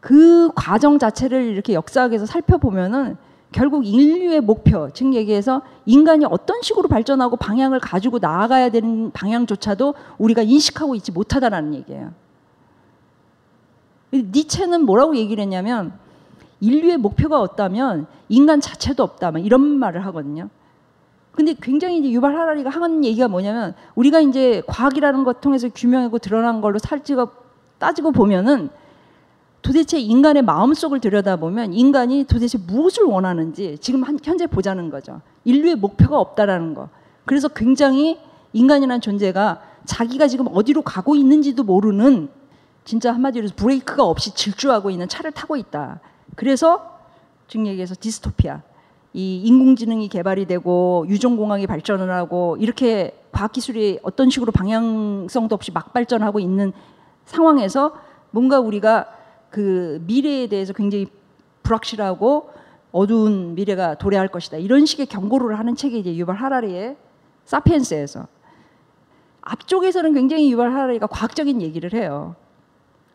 그 과정 자체를 이렇게 역사학에서 살펴보면은 결국 인류의 목표, 즉 얘기해서 인간이 어떤 식으로 발전하고 방향을 가지고 나아가야 되는 방향조차도 우리가 인식하고 있지 못하다라는 얘기예요. 니체는 뭐라고 얘기를 했냐면 인류의 목표가 없다면 인간 자체도 없다. 막 이런 말을 하거든요. 근데 굉장히 이제 유발 하라리가 하는 얘기가 뭐냐면 우리가 이제 과학이라는 것 통해서 규명하고 드러난 걸로 살찌고 따지고 보면은 도대체 인간의 마음속을 들여다보면 인간이 도대체 무엇을 원하는지 지금 현재 보자는 거죠. 인류의 목표가 없다라는 거. 그래서 굉장히 인간이라는 존재가 자기가 지금 어디로 가고 있는지도 모르는 진짜 한마디로 브레이크가 없이 질주하고 있는 차를 타고 있다. 그래서 즉 얘기해서 디스토피아. 이 인공지능이 개발이 되고 유전공학이 발전을 하고 이렇게 과학기술이 어떤 식으로 방향성도 없이 막 발전하고 있는 상황에서 뭔가 우리가 그 미래에 대해서 굉장히 불확실하고 어두운 미래가 도래할 것이다. 이런 식의 경고를 하는 책이 이제 유발 하라리의 사피엔스에서 앞쪽에서는 굉장히 유발 하라리가 과학적인 얘기를 해요.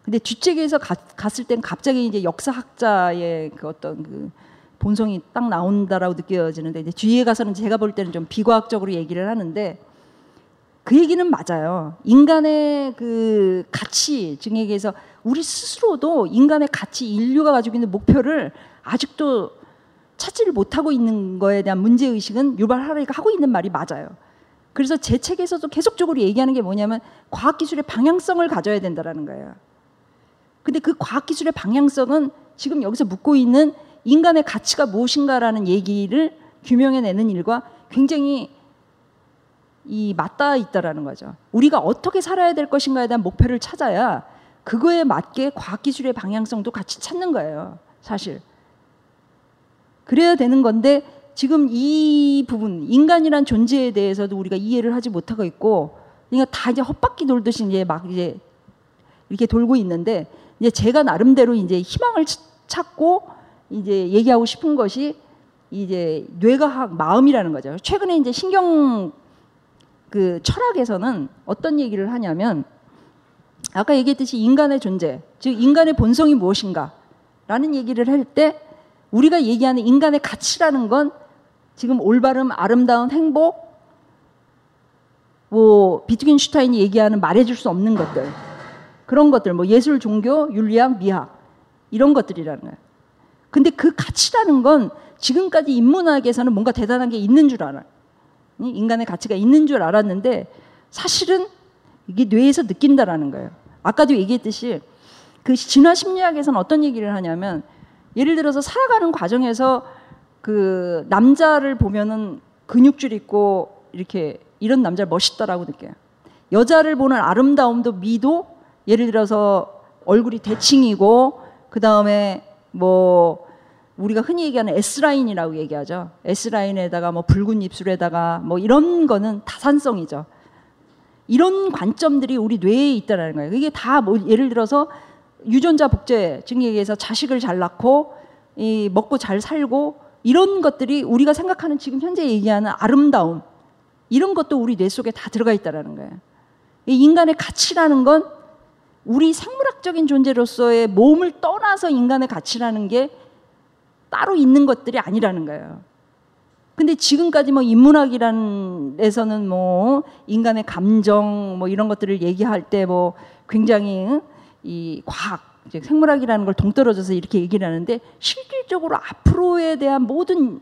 근데 뒷책에서 가, 갔을 땐 갑자기 이제 역사학자의 그 어떤 그 본성이 딱 나온다라고 느껴지는데 이제 뒤에 가서는 제가 볼 때는 좀 비과학적으로 얘기를 하는데 그 얘기는 맞아요. 인간의 그 가치 증액에서 우리 스스로도 인간의 가치, 인류가 가지고 있는 목표를 아직도 찾지를 못하고 있는 거에 대한 문제 의식은 유발 하라리가 하고 있는 말이 맞아요. 그래서 제 책에서도 계속적으로 얘기하는 게 뭐냐면 과학 기술의 방향성을 가져야 된다라는 거예요. 근데 그 과학 기술의 방향성은 지금 여기서 묻고 있는 인간의 가치가 무엇인가라는 얘기를 규명해내는 일과 굉장히 이 맞닿아 있다라는 거죠. 우리가 어떻게 살아야 될 것인가에 대한 목표를 찾아야 그거에 맞게 과학기술의 방향성도 같이 찾는 거예요. 사실. 그래야 되는 건데 지금 이 부분 인간이란 존재에 대해서도 우리가 이해를 하지 못하고 있고 그러니까 다 이제 헛바퀴 돌듯이 이제 막 이제 이렇게 돌고 있는데 이제 제가 나름대로 이제 희망을 찾고 이제 얘기하고 싶은 것이 이제 뇌과학 마음이라는 거죠. 최근에 이제 신경 그 철학에서는 어떤 얘기를 하냐면 아까 얘기했듯이 인간의 존재, 즉 인간의 본성이 무엇인가라는 얘기를 할 때 우리가 얘기하는 인간의 가치라는 건 지금 올바름, 아름다운 행복, 뭐 비트겐슈타인이 얘기하는 말해줄 수 없는 것들 그런 것들, 뭐 예술, 종교, 윤리학, 미학 이런 것들이라는 거예요. 근데 그 가치라는 건 지금까지 인문학에서는 뭔가 대단한 게 있는 줄 알아요. 인간의 가치가 있는 줄 알았는데 사실은 이게 뇌에서 느낀다라는 거예요. 아까도 얘기했듯이 그 진화 심리학에서는 어떤 얘기를 하냐면 예를 들어서 살아가는 과정에서 그 남자를 보면은 근육줄 있고 이렇게 이런 남자를 멋있다라고 느껴요. 여자를 보는 아름다움도 미도 예를 들어서 얼굴이 대칭이고 그 다음에 뭐 우리가 흔히 얘기하는 S라인이라고 얘기하죠. S라인에다가 뭐 붉은 입술에다가 뭐 이런 거는 다산성이죠. 이런 관점들이 우리 뇌에 있다는 거예요. 이게 다 뭐 예를 들어서 유전자 복제 증액에서 자식을 잘 낳고 이 먹고 잘 살고 이런 것들이 우리가 생각하는 지금 현재 얘기하는 아름다움 이런 것도 우리 뇌 속에 다 들어가 있다라는 거예요. 이 인간의 가치라는 건 우리 생물학적인 존재로서의 몸을 떠나서 인간의 가치라는 게 따로 있는 것들이 아니라는 거예요. 근데 지금까지 뭐 인문학이란 에서는 뭐 인간의 감정 뭐 이런 것들을 얘기할 때 뭐 굉장히 이 과학 즉 생물학이라는 걸 동떨어져서 이렇게 얘기를 하는데 실질적으로 앞으로에 대한 모든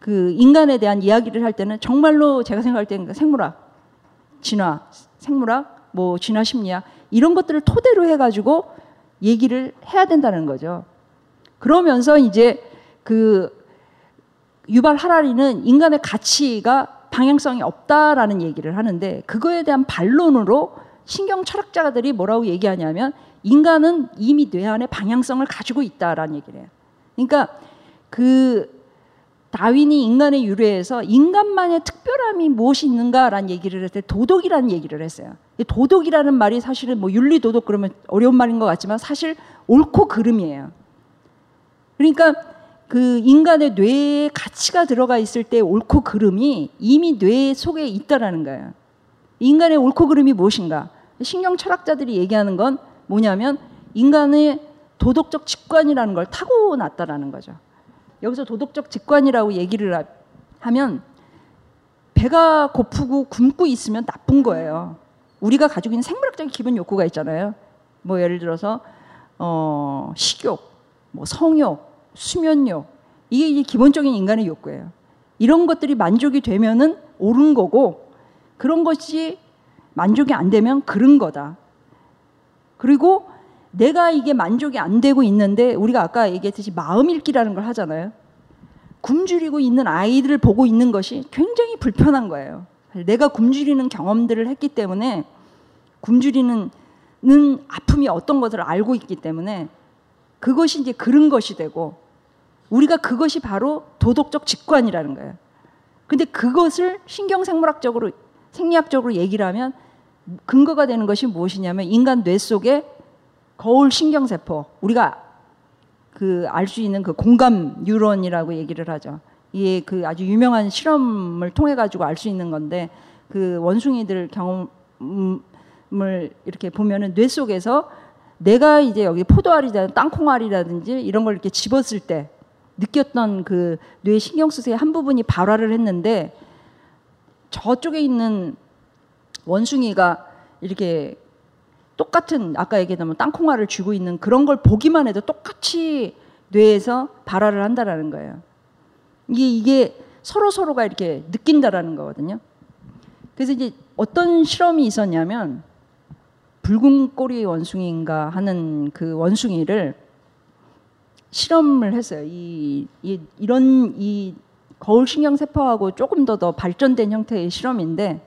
그 인간에 대한 이야기를 할 때는 정말로 제가 생각할 때는 생물학, 진화, 생물학, 뭐 진화 심리학 이런 것들을 토대로 해가지고 얘기를 해야 된다는 거죠. 그러면서 이제 그 유발 하라리는 인간의 가치가 방향성이 없다라는 얘기를 하는데 그거에 대한 반론으로 신경 철학자들이 뭐라고 얘기하냐면 인간은 이미 뇌 안에 방향성을 가지고 있다라는 얘기를 해요. 그러니까 그 다윈이 인간의 유래에서 인간만의 특별함이 무엇이 있는가라는 얘기를 할때 도덕이라는 얘기를 했어요. 도덕이라는 말이 사실은 뭐 윤리 도덕 그러면 어려운 말인 것 같지만 사실 옳고 그름이에요. 그러니까 그 인간의 뇌에 가치가 들어가 있을 때 옳고 그름이 이미 뇌 속에 있다라는 거예요. 인간의 옳고 그름이 무엇인가? 신경 철학자들이 얘기하는 건 뭐냐면 인간의 도덕적 직관이라는 걸 타고났다라는 거죠. 여기서 도덕적 직관이라고 얘기를 하- 하면 배가 고프고 굶고 있으면 나쁜 거예요. 우리가 가지고 있는 생물학적인 기본 욕구가 있잖아요. 뭐 예를 들어서 어, 식욕, 뭐 성욕, 수면욕 이게 이제 기본적인 인간의 욕구예요. 이런 것들이 만족이 되면은 옳은 거고 그런 것이 만족이 안 되면 그른 거다. 그리고 내가 이게 만족이 안 되고 있는데 우리가 아까 얘기했듯이 마음 읽기라는 걸 하잖아요. 굶주리고 있는 아이들을 보고 있는 것이 굉장히 불편한 거예요. 내가 굶주리는 경험들을 했기 때문에 굶주리는 는 아픔이 어떤 것을 알고 있기 때문에 그것이 이제 그런 것이 되고 우리가 그것이 바로 도덕적 직관이라는 거예요. 근데 그것을 신경생물학적으로 생리학적으로 얘기를 하면 근거가 되는 것이 무엇이냐면 인간 뇌 속에 거울 신경세포 우리가 그 알 수 있는 그 공감 뉴런이라고 얘기를 하죠. 이게 그 아주 유명한 실험을 통해 가지고 알 수 있는 건데 그 원숭이들 경험 을 이렇게 보면은 뇌 속에서 내가 이제 여기 포도알이라든지 땅콩알이라든지 이런 걸 이렇게 집었을 때 느꼈던 그 뇌 신경 수세의 한 부분이 발화를 했는데 저쪽에 있는 원숭이가 이렇게 똑같은 아까 얘기했던 땅콩알을 쥐고 있는 그런 걸 보기만 해도 똑같이 뇌에서 발화를 한다라는 거예요. 이게 이게 서로 서로가 이렇게 느낀다라는 거거든요. 그래서 이제 어떤 실험이 있었냐면 붉은 꼬리 원숭이인가 하는 그 원숭이를 실험을 했어요. 이, 이 이런 이 거울 신경 세포하고 조금 더 더 발전된 형태의 실험인데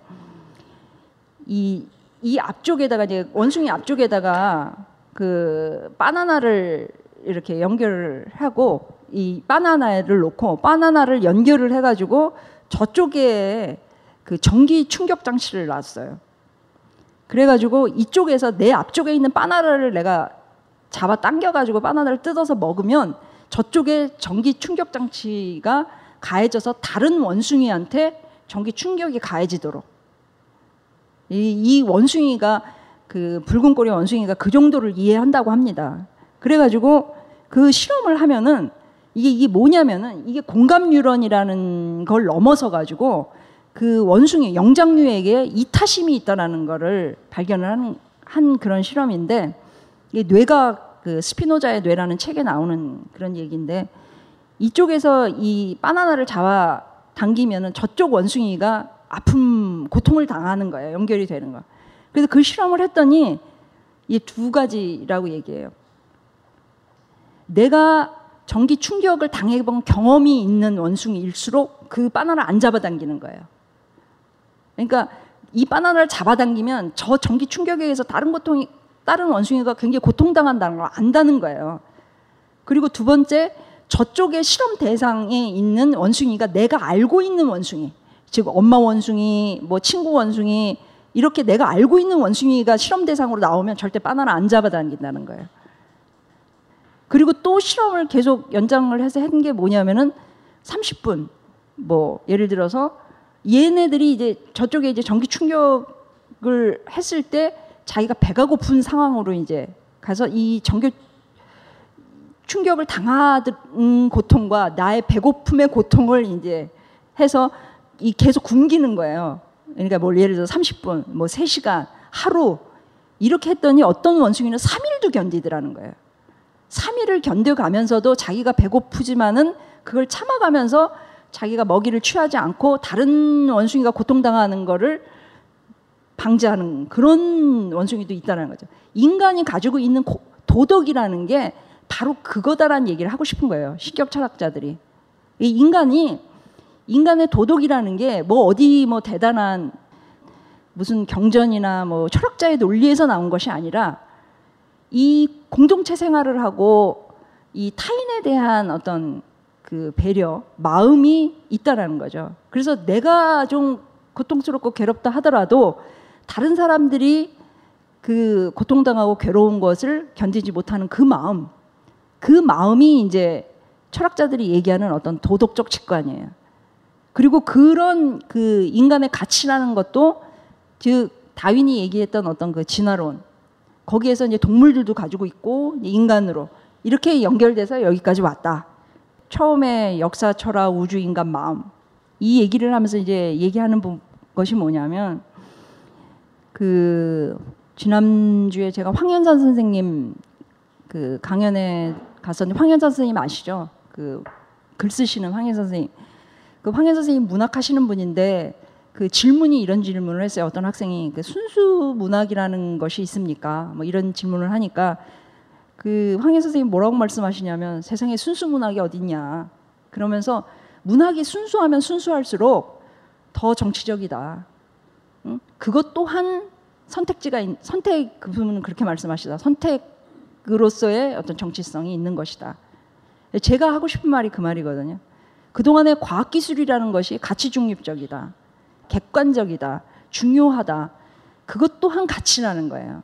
이, 이 앞쪽에다가 이제 원숭이 앞쪽에다가 그 바나나를 이렇게 연결을 하고 이 바나나를 놓고 바나나를 연결을 해가지고 저쪽에 그 전기 충격 장치를 놨어요. 그래가지고 이쪽에서 내 앞쪽에 있는 바나나를 내가 잡아 당겨가지고 바나나를 뜯어서 먹으면 저쪽에 전기 충격 장치가 가해져서 다른 원숭이한테 전기 충격이 가해지도록 이, 이 원숭이가 그 붉은 꼬리 원숭이가 그 정도를 이해한다고 합니다. 그래가지고 그 실험을 하면은 이게 이게 뭐냐면은 이게 공감 뉴런이라는 걸 넘어서 가지고 그 원숭이 영장류에게 이타심이 있다라는 거를 발견을 한, 한 그런 실험인데 이게 뇌가 그 스피노자의 뇌라는 책에 나오는 그런 얘기인데 이쪽에서 이 바나나를 잡아 당기면은 저쪽 원숭이가 아픔 고통을 당하는 거예요. 연결이 되는 거. 그래서 그 실험을 했더니 이 두 가지라고 얘기해요. 내가 전기 충격을 당해본 경험이 있는 원숭이일수록 그 바나나를 안 잡아당기는 거예요. 그러니까 이 바나나를 잡아당기면 저 전기 충격에 의해서 다른 고통이 다른 원숭이가 굉장히 고통당한다는 걸 안다는 거예요. 그리고 두 번째 저쪽에 실험 대상에 있는 원숭이가 내가 알고 있는 원숭이, 즉 엄마 원숭이, 뭐 친구 원숭이 이렇게 내가 알고 있는 원숭이가 실험 대상으로 나오면 절대 바나나 안 잡아당긴다는 거예요. 그리고 또 실험을 계속 연장을 해서 한 게 뭐냐면은 30분 뭐 예를 들어서 얘네들이 이제 저쪽에 이제 전기 충격을 했을 때 자기가 배가 고픈 상황으로 이제 가서 이 전기 충격을 당하는 고통과 나의 배고픔의 고통을 이제 해서 이 계속 굶기는 거예요. 그러니까 뭐 예를 들어 30분, 뭐 3시간, 하루 이렇게 했더니 어떤 원숭이는 3일도 견디더라는 거예요. 3일을 견뎌가면서도 자기가 배고프지만은 그걸 참아가면서 자기가 먹이를 취하지 않고 다른 원숭이가 고통당하는 거를 방지하는 그런 원숭이도 있다는 거죠. 인간이 가지고 있는 고, 도덕이라는 게 바로 그거다라는 얘기를 하고 싶은 거예요. 식격 철학자들이. 이 인간이 인간의 도덕이라는 게 뭐 어디 뭐 대단한 무슨 경전이나 뭐 철학자의 논리에서 나온 것이 아니라 이 공동체 생활을 하고 이 타인에 대한 어떤 그 배려, 마음이 있다라는 거죠. 그래서 내가 좀 고통스럽고 괴롭다 하더라도 다른 사람들이 그 고통당하고 괴로운 것을 견디지 못하는 그 마음, 그 마음이 이제 철학자들이 얘기하는 어떤 도덕적 직관이에요. 그리고 그런 그 인간의 가치라는 것도 즉 다윈이 얘기했던 어떤 그 진화론 거기에서 이제 동물들도 가지고 있고 인간으로 이렇게 연결돼서 여기까지 왔다. 처음에 역사, 철학, 우주, 인간, 마음 이 얘기를 하면서 이제 얘기하는 부- 것이 뭐냐면 그 지난주에 제가 황현산 선생님 그 강연에 갔었는데 황현산 선생님 아시죠? 그 글 쓰시는 황현산 선생님. 그 황현산 선생님 문학 하시는 분인데 그 질문이 이런 질문을 했어요. 어떤 학생이 그 순수 문학이라는 것이 있습니까? 뭐 이런 질문을 하니까 그 황현 선생님 뭐라고 말씀하시냐면 세상에 순수 문학이 어딨냐. 그러면서 문학이 순수하면 순수할수록 더 정치적이다. 응? 그것 또한 선택지가 있- 선택 그분은 그렇게 말씀하시다. 선택으로서의 어떤 정치성이 있는 것이다. 제가 하고 싶은 말이 그 말이거든요. 그동안의 과학 기술이라는 것이 가치 중립적이다. 객관적이다. 중요하다. 그것 또한 가치라는 거예요.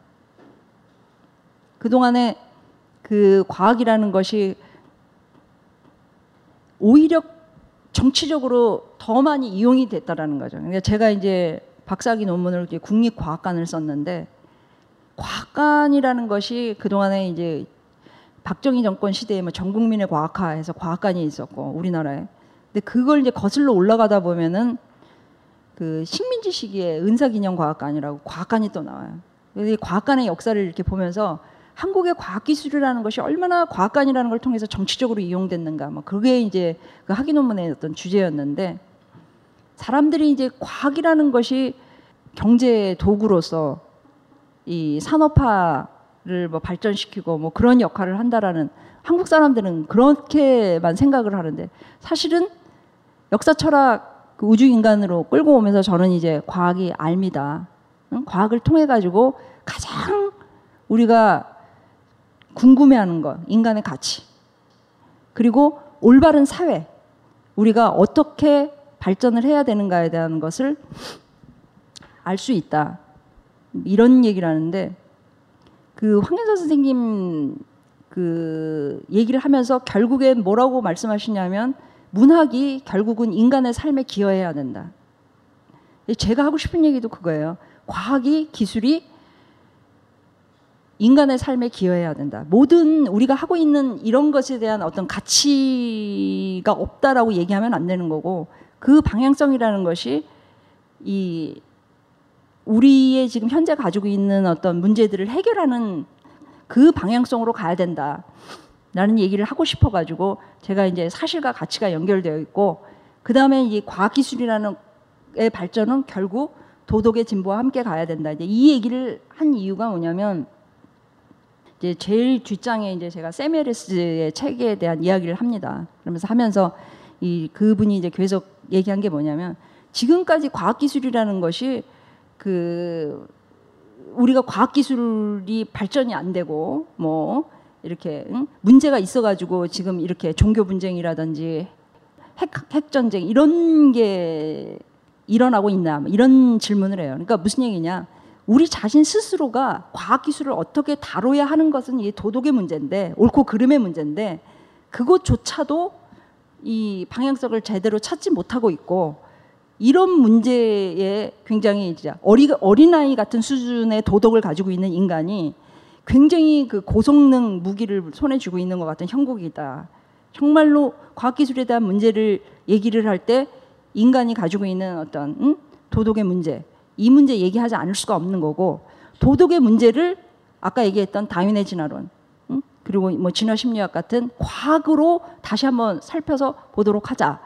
그동안에 그 과학이라는 것이 오히려 정치적으로 더 많이 이용이 됐다라는 거죠. 그러니까 제가 이제 박사학위 논문을 국립과학관을 썼는데 과학관이라는 것이 그동안에 이제 박정희 정권 시대에 뭐 전 국민의 과학화해서 과학관이 있었고 우리나라에. 근데 그걸 이제 거슬러 올라가다 보면은 그 식민지 시기에 은사기념 과학관이라고 과학관이 또 나와요. 이 과학관의 역사를 이렇게 보면서 한국의 과학기술이라는 것이 얼마나 과학관이라는 걸 통해서 정치적으로 이용됐는가, 뭐 그게 이제 그 학위 논문의 어떤 주제였는데 사람들이 이제 과학이라는 것이 경제 도구로서 이 산업화를 뭐 발전시키고 뭐 그런 역할을 한다라는 한국 사람들은 그렇게만 생각을 하는데 사실은 역사 철학 그 우주 인간으로 끌고 오면서 저는 이제 과학이 알미다. 응? 과학을 통해 가지고 가장 우리가 궁금해하는 것, 인간의 가치. 그리고 올바른 사회. 우리가 어떻게 발전을 해야 되는가에 대한 것을 알 수 있다. 이런 얘기를 하는데 그 황현사 선생님 그 얘기를 하면서 결국에 뭐라고 말씀하시냐면 문학이 결국은 인간의 삶에 기여해야 된다. 제가 하고 싶은 얘기도 그거예요. 과학이 기술이 인간의 삶에 기여해야 된다. 모든 우리가 하고 있는 이런 것에 대한 어떤 가치가 없다라고 얘기하면 안 되는 거고 그 방향성이라는 것이 이 우리의 지금 현재 가지고 있는 어떤 문제들을 해결하는 그 방향성으로 가야 된다. 라는 얘기를 하고 싶어 가지고 제가 이제 사실과 가치가 연결되어 있고 그다음에 이 과학 기술이라는 의 발전은 결국 도덕의 진보와 함께 가야 된다. 이제 이 얘기를 한 이유가 뭐냐면 이제 제일 뒷장에 이제 제가 세미에르스의 책에 대한 이야기를 합니다. 그러면서 하면서 이 그분이 이제 계속 얘기한 게 뭐냐면 지금까지 과학 기술이라는 것이 그 우리가 과학 기술이 발전이 안 되고 뭐 이렇게 응? 문제가 있어가지고 지금 이렇게 종교 분쟁이라든지 핵, 핵 전쟁 이런 게 일어나고 있나 뭐 이런 질문을 해요. 그러니까 무슨 얘기냐? 우리 자신 스스로가 과학 기술을 어떻게 다뤄야 하는 것은 이 도덕의 문제인데 옳고 그름의 문제인데 그것조차도 이 방향성을 제대로 찾지 못하고 있고 이런 문제에 굉장히 어리 어린아이 같은 수준의 도덕을 가지고 있는 인간이 굉장히 그 고성능 무기를 손에 쥐고 있는 것 같은 형국이다. 정말로 과학기술에 대한 문제를 얘기를 할 때 인간이 가지고 있는 어떤 응? 도덕의 문제 이 문제 얘기하지 않을 수가 없는 거고 도덕의 문제를 아까 얘기했던 다윈의 진화론 응? 그리고 뭐 진화 심리학 같은 과학으로 다시 한번 살펴서 보도록 하자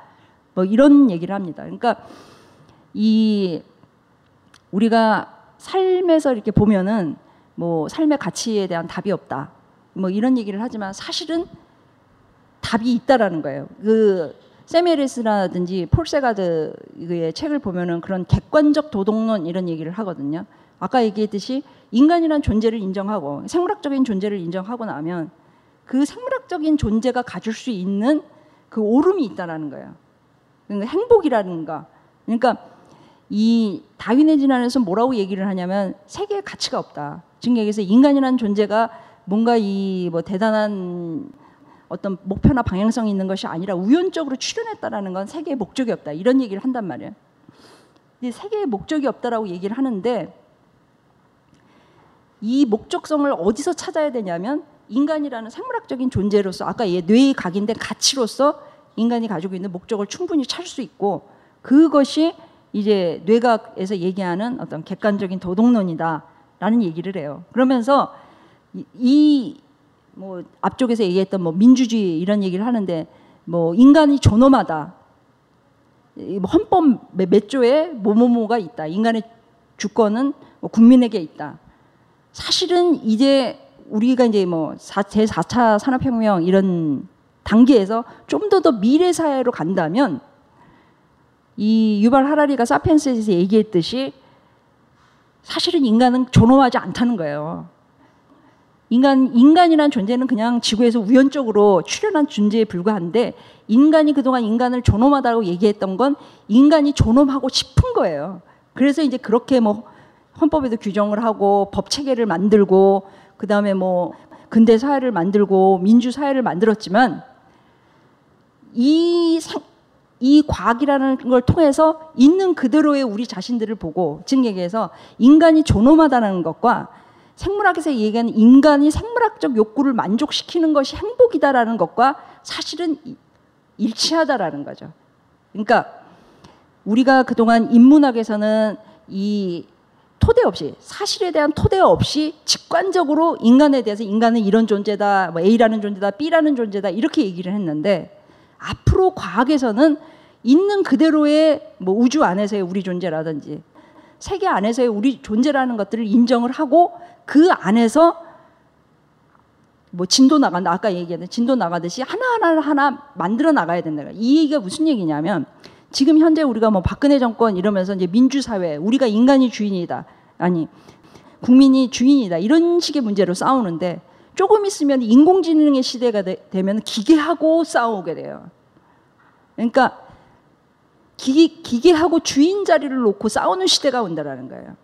뭐 이런 얘기를 합니다. 그러니까 이 우리가 삶에서 이렇게 보면은 뭐 삶의 가치에 대한 답이 없다. 뭐 이런 얘기를 하지만 사실은 답이 있다라는 거예요. 그 세미에리스라든지 폴세가드의 책을 보면은 그런 객관적 도덕론 이런 얘기를 하거든요. 아까 얘기했듯이 인간이란 존재를 인정하고 생물학적인 존재를 인정하고 나면 그 생물학적인 존재가 가질 수 있는 그 오름이 있다라는 거예요. 그러니까 행복이라는가. 그러니까 이 다윈의 진화에서 뭐라고 얘기를 하냐면 세계에 가치가 없다. 즉 여기서 인간이라는 존재가 뭔가 이 뭐 대단한 어떤 목표나 방향성이 있는 것이 아니라 우연적으로 출현했다라는 건 세계의 목적이 없다. 이런 얘기를 한단 말이에요. 근데 세계의 목적이 없다라고 얘기를 하는데 이 목적성을 어디서 찾아야 되냐면 인간이라는 생물학적인 존재로서 아까 얘 뇌의 각인된 가치로서 인간이 가지고 있는 목적을 충분히 찾을 수 있고 그것이 이제 뇌과학에서 얘기하는 어떤 객관적인 도덕론이다라는 얘기를 해요. 그러면서 이 뭐 앞쪽에서 얘기했던 뭐 민주주의 이런 얘기를 하는데 뭐 인간이 존엄하다. 이 헌법 몇, 몇 조에 뭐뭐뭐가 있다. 인간의 주권은 뭐 국민에게 있다. 사실은 이제 우리가 이제 뭐 제 4차 산업혁명 이런 단계에서 좀 더 더 미래 사회로 간다면 이 유발 하라리가 사피엔스에서 얘기했듯이 사실은 인간은 존엄하지 않다는 거예요. 인간 인간이란 존재는 그냥 지구에서 우연적으로 출현한 존재에 불과한데 인간이 그동안 인간을 존엄하다고 얘기했던 건 인간이 존엄하고 싶은 거예요. 그래서 이제 그렇게 뭐 헌법에도 규정을 하고 법 체계를 만들고 그다음에 뭐 근대 사회를 만들고 민주 사회를 만들었지만 이, 상, 이 과학이라는 걸 통해서 있는 그대로의 우리 자신들을 보고 즉 얘기해서 인간이 존엄하다는 것과 생물학에서 얘기하는 인간이 생물학적 욕구를 만족시키는 것이 행복이다라는 것과 사실은 일치하다라는 거죠. 그러니까 우리가 그동안 인문학에서는 이 토대 없이 사실에 대한 토대 없이 직관적으로 인간에 대해서 인간은 이런 존재다, 뭐 A라는 존재다, B라는 존재다 이렇게 얘기를 했는데 앞으로 과학에서는 있는 그대로의 뭐 우주 안에서의 우리 존재라든지 세계 안에서의 우리 존재라는 것들을 인정을 하고 그 안에서 뭐 진도 나간다 아까 얘기했던 진도 나가듯이 하나하나 하나 만들어 나가야 된다. 이 얘기가 무슨 얘기냐면 지금 현재 우리가 뭐 박근혜 정권 이러면서 이제 민주사회 우리가 인간이 주인이다 아니 국민이 주인이다 이런 식의 문제로 싸우는데 조금 있으면 인공지능의 시대가 되, 면 기계하고 싸우게 돼요. 그러니까 기, 기계하고 주인 자리를 놓고 싸우는 시대가 온다라는 거예요.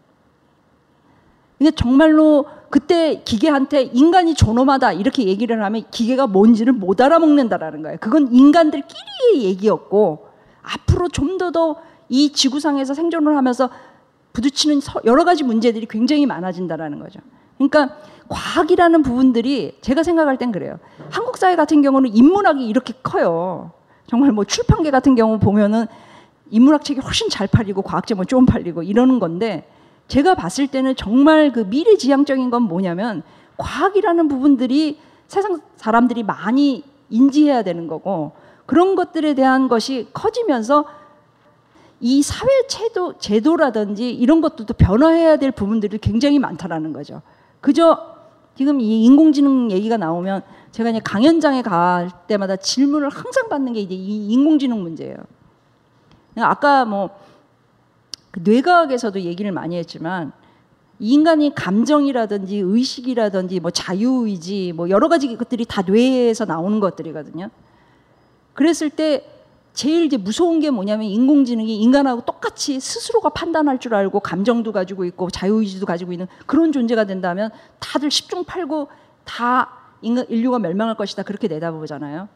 근데 정말로 그때 기계한테 인간이 존엄하다 이렇게 얘기를 하면 기계가 뭔지를 못 알아먹는다라는 거예요. 그건 인간들끼리의 얘기였고 앞으로 좀 더 더 이 지구상에서 생존을 하면서 부딪히는 여러 가지 문제들이 굉장히 많아진다라는 거죠. 그러니까 과학이라는 부분들이 제가 생각할 땐 그래요. 한국 사회 같은 경우는 인문학이 이렇게 커요. 정말 뭐 출판계 같은 경우 보면은 인문학 책이 훨씬 잘 팔리고 과학 제목 좀 팔리고 이러는 건데 제가 봤을 때는 정말 그 미래지향적인 건 뭐냐면 과학이라는 부분들이 세상 사람들이 많이 인지해야 되는 거고 그런 것들에 대한 것이 커지면서 이 사회 제도, 제도라든지 이런 것들도 변화해야 될 부분들이 굉장히 많다라는 거죠. 그저 지금 이 인공지능 얘기가 나오면 제가 이제 강연장에 갈 때마다 질문을 항상 받는 게 이제 이 인공지능 문제예요. 아까 뭐그 뇌과학에서도 얘기를 많이 했지만 인간이 감정이라든지 의식이라든지 뭐 자유의지 뭐 여러 가지 것들이 다 뇌에서 나오는 것들이거든요. 그랬을 때 제일 이제 무서운 게 뭐냐면 인공지능이 인간하고 똑같이 스스로가 판단할 줄 알고 감정도 가지고 있고 자유의지도 가지고 있는 그런 존재가 된다면 다들 십중팔구 다 인간, 인류가 멸망할 것이다 그렇게 내다보잖아요.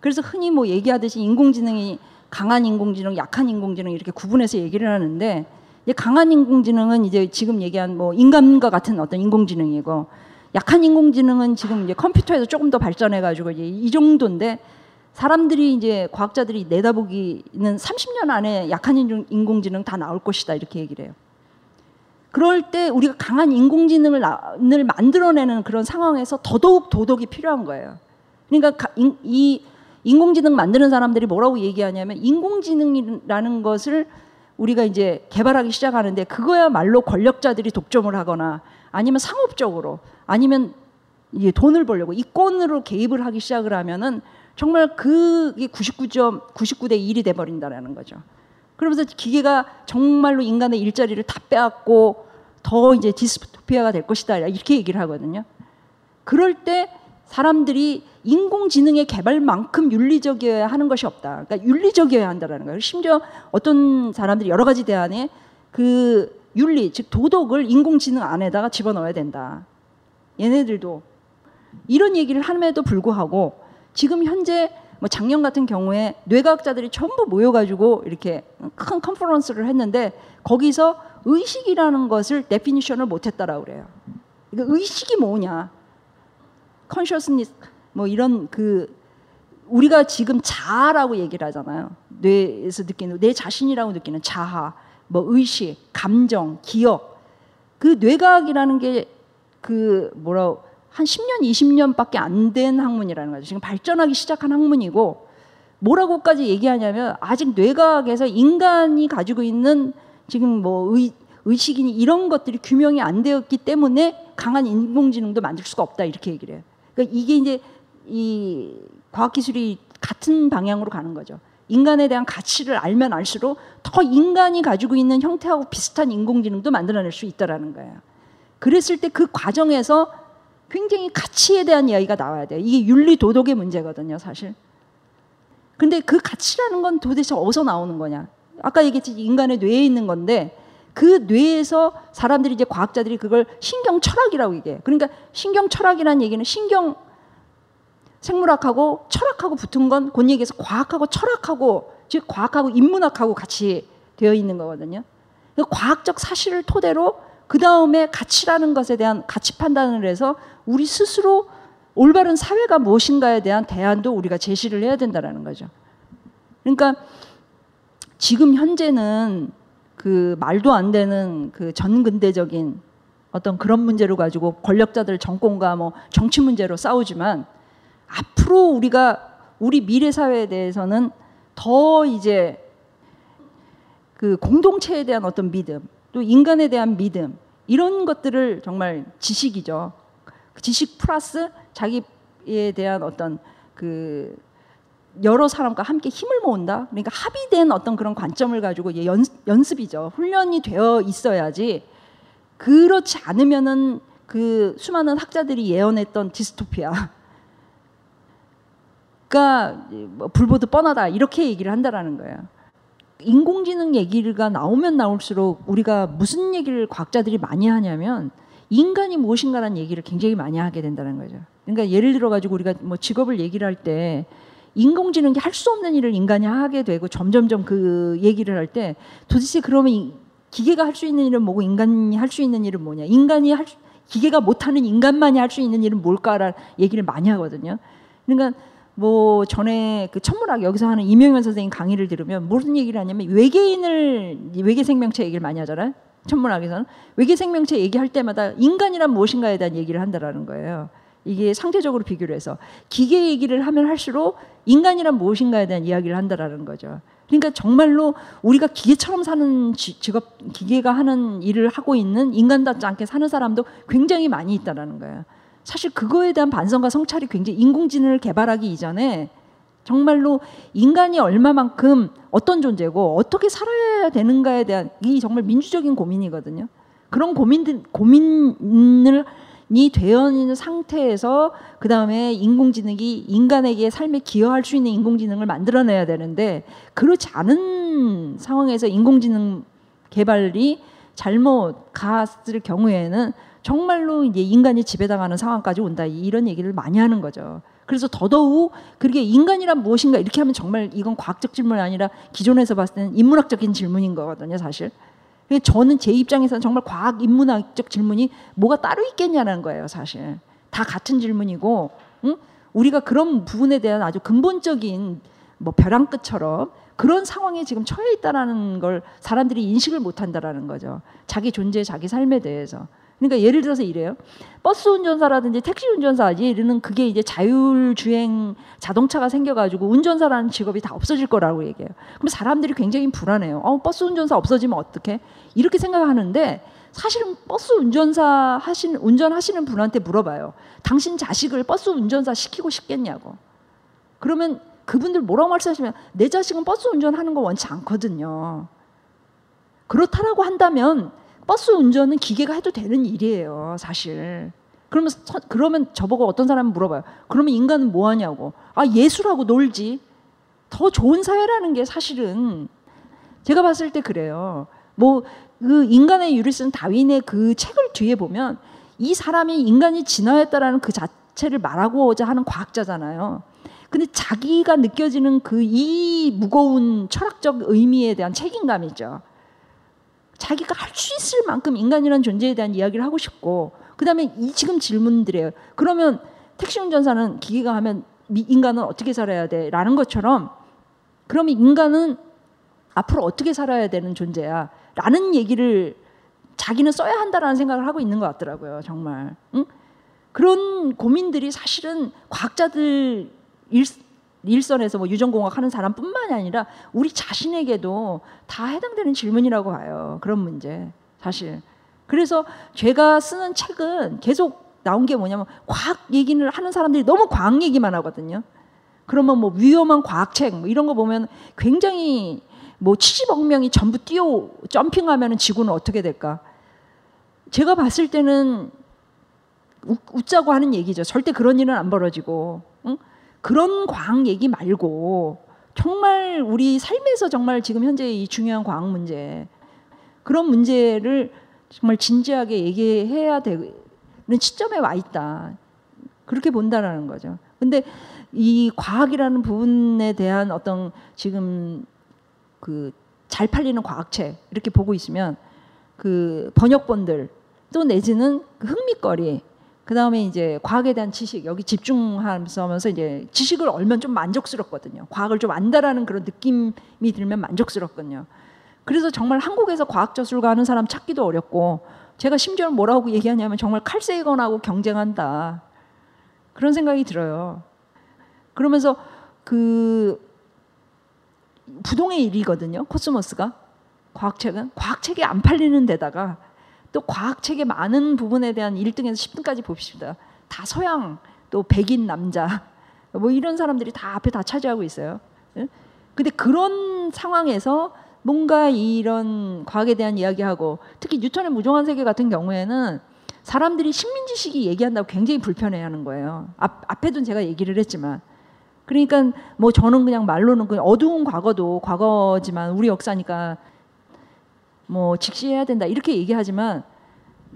그래서 흔히 뭐 얘기하듯이 인공지능이 강한 인공지능, 약한 인공지능 이렇게 구분해서 얘기를 하는데 강한 인공지능은 이제 지금 얘기한 뭐 인간과 같은 어떤 인공지능이고 약한 인공지능은 지금 이제 컴퓨터에서 조금 더 발전해가지고 이제 이 정도인데 사람들이 이제 과학자들이 내다보기는 30년 안에 약한 인공지능 다 나올 것이다 이렇게 얘기를 해요. 그럴 때 우리가 강한 인공지능을 만들어내는 그런 상황에서 더더욱 도덕이 필요한 거예요. 그러니까 이 인공지능 만드는 사람들이 뭐라고 얘기하냐면 인공지능이라는 것을 우리가 이제 개발하기 시작하는데 그거야말로 권력자들이 독점을 하거나 아니면 상업적으로 아니면 이제 돈을 벌려고 이권으로 개입을 하기 시작을 하면은 정말 그게 99점 99대 1이 돼 버린다라는 거죠. 그러면서 기계가 정말로 인간의 일자리를 다 빼앗고 더 이제 디스토피아가 될 것이다 이렇게 얘기를 하거든요. 그럴 때 사람들이 인공지능의 개발만큼 윤리적이어야 하는 것이 없다. 그러니까 윤리적이어야 한다라는 거예요. 심지어 어떤 사람들이 여러 가지 대안에 그 윤리, 즉 도덕을 인공지능 안에다가 집어넣어야 된다. 얘네들도 이런 얘기를 함에도 불구하고 지금 현재 뭐 작년 같은 경우에 뇌과학자들이 전부 모여가지고 이렇게 큰 컨퍼런스를 했는데 거기서 의식이라는 것을 definition을 못했다라고 그래요. 그러니까 의식이 뭐냐? 컨셔스니스 뭐 이런 그 우리가 지금 자아라고 얘기를 하잖아요. 뇌에서 느끼는 내 자신이라고 느끼는 자아, 뭐 의식, 감정, 기억. 그 뇌과학이라는 게 그 뭐라 한 10년, 20년밖에 안 된 학문이라는 거죠. 지금 발전하기 시작한 학문이고 뭐라고까지 얘기하냐면 아직 뇌과학에서 인간이 가지고 있는 지금 뭐 의, 의식이니 이런 것들이 규명이 안 되었기 때문에 강한 인공지능도 만들 수가 없다 이렇게 얘기를 해요. 그러니까 이게 이제 이 과학기술이 같은 방향으로 가는 거죠. 인간에 대한 가치를 알면 알수록 더 인간이 가지고 있는 형태하고 비슷한 인공지능도 만들어낼 수 있다라는 거예요. 그랬을 때 그 과정에서 굉장히 가치에 대한 이야기가 나와야 돼요. 이게 윤리 도덕의 문제거든요, 사실. 근데 그 가치라는 건 도대체 어디서 나오는 거냐? 아까 얘기했지 인간의 뇌에 있는 건데 그 뇌에서 사람들이 이제 과학자들이 그걸 신경 철학이라고 얘기해요. 그러니까 신경 철학이라는 얘기는 신경 생물학하고 철학하고 붙은 건곧 얘기해서 과학하고 철학하고 즉 과학하고 인문학하고 같이 되어 있는 거거든요. 그 과학적 사실을 토대로 그 다음에 가치라는 것에 대한 가치 판단을 해서 우리 스스로 올바른 사회가 무엇인가에 대한 대안도 우리가 제시를 해야 된다라는 거죠. 그러니까 지금 현재는 그 말도 안 되는 그 전근대적인 어떤 그런 문제로 가지고 권력자들 정권과 뭐 정치 문제로 싸우지만 앞으로 우리가 우리 미래 사회에 대해서는 더 이제 그 공동체에 대한 어떤 믿음, 또 인간에 대한 믿음 이런 것들을 정말 지식이죠. 지식 플러스 자기에 대한 어떤 그 여러 사람과 함께 힘을 모은다. 그러니까 합의된 어떤 그런 관점을 가지고 연, 연습이죠. 훈련이 되어 있어야지 그렇지 않으면은 그 수많은 학자들이 예언했던 디스토피아. 그러니까 뭐 불보듯 뻔하다 이렇게 얘기를 한다라는 거예요. 인공지능 얘기가 나오면 나올수록 우리가 무슨 얘기를 과학자들이 많이 하냐면 인간이 무엇인가라는 얘기를 굉장히 많이 하게 된다는 거죠. 그러니까 예를 들어 가지고 우리가 뭐 직업을 얘기를 할 때 인공지능이 할 수 없는 일을 인간이 하게 되고 점점점 그 얘기를 할 때 도대체 그러면 기계가 할 수 있는 일은 뭐고 인간이 할 수 있는 일은 뭐냐? 인간이 할 수, 기계가 못하는 인간만이 할 수 있는 일은 뭘까라는 얘기를 많이 하거든요. 그러니까 뭐 전에 그 천문학 여기서 하는 이명현 선생님 강의를 들으면 무슨 얘기를 하냐면 외계인을 외계 생명체 얘기를 많이 하잖아요. 천문학에서는 외계 생명체 얘기할 때마다 인간이란 무엇인가에 대한 얘기를 한다라는 거예요. 이게 상대적으로 비교를 해서 기계 얘기를 하면 할수록 인간이란 무엇인가에 대한 이야기를 한다라는 거죠. 그러니까 정말로 우리가 기계처럼 사는 직업 기계가 하는 일을 하고 있는 인간답지 않게 사는 사람도 굉장히 많이 있다라는 거예요. 사실 그거에 대한 반성과 성찰이 굉장히 인공지능을 개발하기 이전에 정말로 인간이 얼마만큼 어떤 존재고 어떻게 살아야 되는가에 대한 이 정말 민주적인 고민이거든요. 그런 고민들 고민을 이 되어 있는 상태에서 그 다음에 인공지능이 인간에게 삶에 기여할 수 있는 인공지능을 만들어내야 되는데 그렇지 않은 상황에서 인공지능 개발이 잘못 갔을 경우에는 정말로 이제 인간이 지배당하는 상황까지 온다 이런 얘기를 많이 하는 거죠. 그래서 더더욱 그렇게 인간이란 무엇인가 이렇게 하면 정말 이건 과학적 질문이 아니라 기존에서 봤을 때는 인문학적인 질문인 거거든요, 사실. 저는 제 입장에서는 정말 과학 인문학적 질문이 뭐가 따로 있겠냐는 거예요, 사실. 다 같은 질문이고, 응? 우리가 그런 부분에 대한 아주 근본적인 뭐 벼랑 끝처럼 그런 상황에 지금 처해 있다라는 걸 사람들이 인식을 못 한다라는 거죠. 자기 존재, 자기 삶에 대해서. 그러니까 예를 들어서 이래요. 버스 운전사라든지 택시 운전사 예는 그게 이제 자율주행 자동차가 생겨가지고 운전사라는 직업이 다 없어질 거라고 얘기해요. 그럼 사람들이 굉장히 불안해요. 어, 버스 운전사 없어지면 어떡해? 이렇게 생각하는데 사실은 버스 운전사 하신 운전하시는 분한테 물어봐요. 당신 자식을 버스 운전사 시키고 싶겠냐고. 그러면 그분들 뭐라고 말씀하시면 내 자식은 버스 운전하는 거 원치 않거든요. 그렇다라고 한다면 버스 운전은 기계가 해도 되는 일이에요, 사실. 그러면 그러면 저보고 어떤 사람은 물어봐요. 그러면 인간은 뭐 하냐고. 아, 예술하고 놀지. 더 좋은 사회라는 게 사실은 제가 봤을 때 그래요. 뭐 그 인간의 유를 쓴 다윈의 그 책을 뒤에 보면 이 사람이 인간이 진화했다라는 그 자체를 말하고자 하는 과학자잖아요. 근데 자기가 느껴지는 그 이 무거운 철학적 의미에 대한 책임감이죠. 자기가 할 수 있을 만큼 인간이라는 존재에 대한 이야기를 하고 싶고 그다음에 이 지금 질문들이에요. 그러면 택시 운전사는 기계가 하면 미- 인간은 어떻게 살아야 돼라는 것처럼 그러면 인간은 앞으로 어떻게 살아야 되는 존재야 라는 얘기를 자기는 써야 한다라는 생각을 하고 있는 것 같더라고요 정말 응? 그런 고민들이 사실은 과학자들 일, 일선에서 뭐 유전공학 하는 사람뿐만이 아니라 우리 자신에게도 다 해당되는 질문이라고 봐요 그런 문제 사실 그래서 제가 쓰는 책은 계속 나온 게 뭐냐면 과학 얘기를 하는 사람들이 너무 과학 얘기만 하거든요. 그러면 뭐 위험한 과학책 뭐 이런 거 보면 굉장히 뭐 70억 명이 전부 뛰어 점핑하면은 지구는 어떻게 될까? 제가 봤을 때는 웃, 웃자고 하는 얘기죠. 절대 그런 일은 안 벌어지고 응? 그런 과학 얘기 말고 정말 우리 삶에서 정말 지금 현재 이 중요한 과학 문제 그런 문제를 정말 진지하게 얘기해야 되는 시점에 와 있다. 그렇게 본다라는 거죠. 근데 이 과학이라는 부분에 대한 어떤 지금 그 잘 팔리는 과학책 이렇게 보고 있으면 그 번역본들 또 내지는 그 흥미거리 그 다음에 이제 과학에 대한 지식 여기 집중하면서 이제 지식을 얼면 좀 만족스럽거든요. 과학을 좀 안다라는 그런 느낌이 들면 만족스럽거든요. 그래서 정말 한국에서 과학 저술가 하는 사람 찾기도 어렵고 제가 심지어 뭐라고 얘기하냐면 정말 칼세이건하고 경쟁한다 그런 생각이 들어요. 그러면서 그 부동의 일이거든요. 코스모스가 과학책은 과학책이 안 팔리는 데다가 또 과학책의 많은 부분에 대한 1등에서 10등까지 봅시다. 다 서양 또 백인 남자 뭐 이런 사람들이 다 앞에 다 차지하고 있어요. 예? 근데 그런 상황에서 뭔가 이런 과학에 대한 이야기하고 특히 뉴턴의 무종한 세계 같은 경우에는 사람들이 식민지식이 얘기한다고 굉장히 불편해하는 거예요. 앞, 앞에도 제가 얘기를 했지만 그러니까 뭐 저는 그냥 말로는 그냥 어두운 과거도 과거지만 우리 역사니까 뭐 직시해야 된다 이렇게 얘기하지만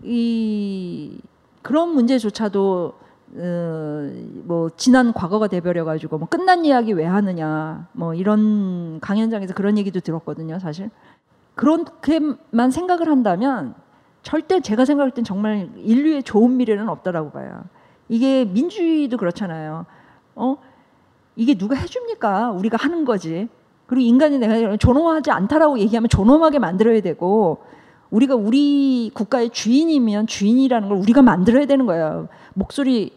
이 그런 문제조차도 어, 뭐 지난 과거가 돼버려 가지고 뭐 끝난 이야기 왜 하느냐 뭐 이런 강연장에서 그런 얘기도 들었거든요 사실. 그렇게만 생각을 한다면 절대 제가 생각할 땐 정말 인류의 좋은 미래는 없다라고 봐요. 이게 민주주의도 그렇잖아요. 어? 이게 누가 해줍니까? 우리가 하는 거지 그리고 인간이 내가 존엄하지 않다라고 얘기하면 존엄하게 만들어야 되고 우리가 우리 국가의 주인이면 주인이라는 걸 우리가 만들어야 되는 거예요. 목소리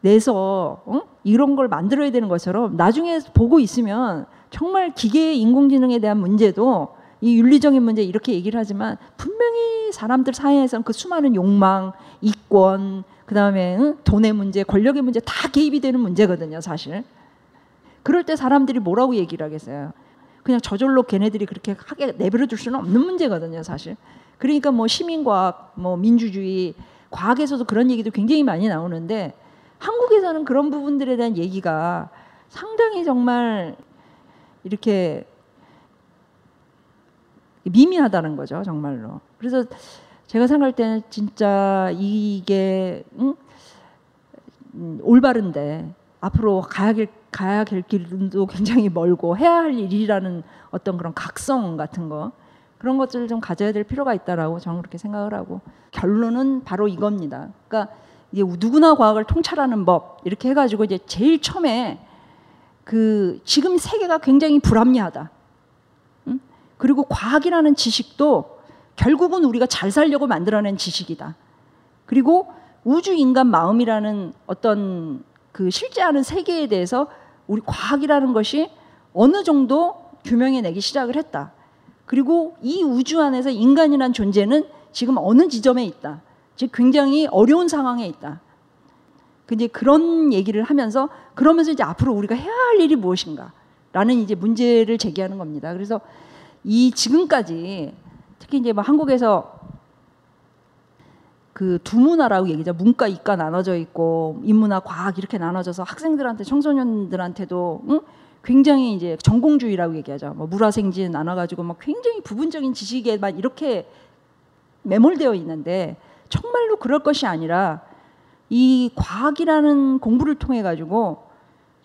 내서 어? 이런 걸 만들어야 되는 것처럼 나중에 보고 있으면 정말 기계 인공지능에 대한 문제도 이 윤리적인 문제 이렇게 얘기를 하지만 분명히 사람들 사이에서는 그 수많은 욕망, 이권, 그 다음에 응? 돈의 문제, 권력의 문제 다 개입이 되는 문제거든요, 사실. 그럴 때 사람들이 뭐라고 얘기를 하겠어요? 그냥 저절로 걔네들이 그렇게 하게 내버려 둘 수는 없는 문제거든요, 사실. 그러니까 뭐 시민과학, 뭐 민주주의, 과학에서도 그런 얘기도 굉장히 많이 나오는데 한국에서는 그런 부분들에 대한 얘기가 상당히 정말 이렇게 미미하다는 거죠, 정말로. 그래서 제가 생각할 때는 진짜 이게 응? 음, 올바른데 앞으로 가야 될 가야 될 길도 굉장히 멀고 해야 할 일이라는 어떤 그런 각성 같은 거 그런 것들을 좀 가져야 될 필요가 있다라고 저는 그렇게 생각을 하고 결론은 바로 이겁니다. 그러니까 이제 누구나 과학을 통찰하는 법 이렇게 해가지고 이제 제일 처음에 그 지금 세계가 굉장히 불합리하다. 응? 그리고 과학이라는 지식도 결국은 우리가 잘 살려고 만들어낸 지식이다. 그리고 우주 인간 마음이라는 어떤 그 실제하는 세계에 대해서 우리 과학이라는 것이 어느 정도 규명해 내기 시작을 했다. 그리고 이 우주 안에서 인간이란 존재는 지금 어느 지점에 있다. 즉 굉장히 어려운 상황에 있다. 근데 그런 얘기를 하면서 그러면서 이제 앞으로 우리가 해야 할 일이 무엇인가라는 이제 문제를 제기하는 겁니다. 그래서 이 지금까지 특히 이제 뭐 한국에서 그 두 문화라고 얘기죠. 문과, 이과 나눠져 있고 인문화, 과학 이렇게 나눠져서 학생들한테 청소년들한테도 응? 굉장히 이제 전공주의라고 얘기하죠. 뭐 물화생지 나눠가지고 막 굉장히 부분적인 지식에만 이렇게 매몰되어 있는데 정말로 그럴 것이 아니라 이 과학이라는 공부를 통해 가지고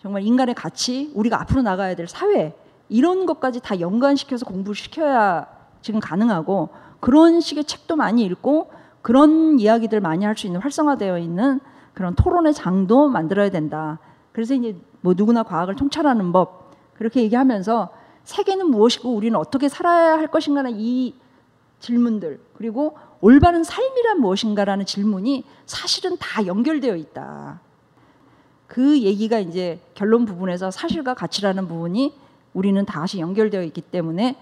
정말 인간의 가치, 우리가 앞으로 나가야 될 사회 이런 것까지 다 연관시켜서 공부를 시켜야 지금 가능하고 그런 식의 책도 많이 읽고 그런 이야기들 많이 할 수 있는 활성화되어 있는 그런 토론의 장도 만들어야 된다. 그래서 이제 뭐 누구나 과학을 통찰하는 법 그렇게 얘기하면서 세계는 무엇이고 우리는 어떻게 살아야 할 것인가는 이 질문들 그리고 올바른 삶이란 무엇인가라는 질문이 사실은 다 연결되어 있다. 그 얘기가 이제 결론 부분에서 사실과 가치라는 부분이 우리는 다시 연결되어 있기 때문에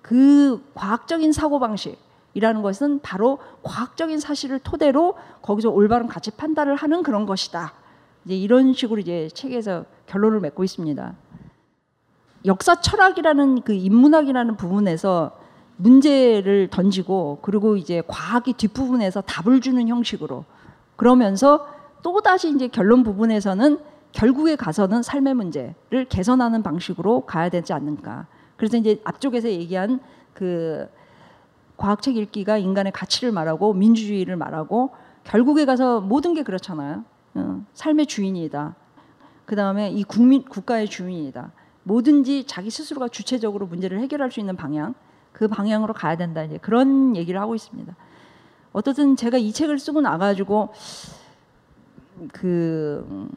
그 과학적인 사고 방식 이라는 것은 바로 과학적인 사실을 토대로 거기서 올바른 가치 판단을 하는 그런 것이다. 이제 이런 식으로 이제 책에서 결론을 맺고 있습니다. 역사 철학이라는 그 인문학이라는 부분에서 문제를 던지고 그리고 이제 과학이 뒷부분에서 답을 주는 형식으로 그러면서 또 다시 이제 결론 부분에서는 결국에 가서는 삶의 문제를 개선하는 방식으로 가야 되지 않는가. 그래서 이제 앞쪽에서 얘기한 그 과학책 읽기가 인간의 가치를 말하고 민주주의를 말하고 결국에 가서 모든 게 그렇잖아요. 어, 삶의 주인이다. 그 다음에 이 국민 국가의 주인이다. 뭐든지 자기 스스로가 주체적으로 문제를 해결할 수 있는 방향, 그 방향으로 가야 된다. 이제 그런 얘기를 하고 있습니다. 어떻든 제가 이 책을 쓰고 나가지고 그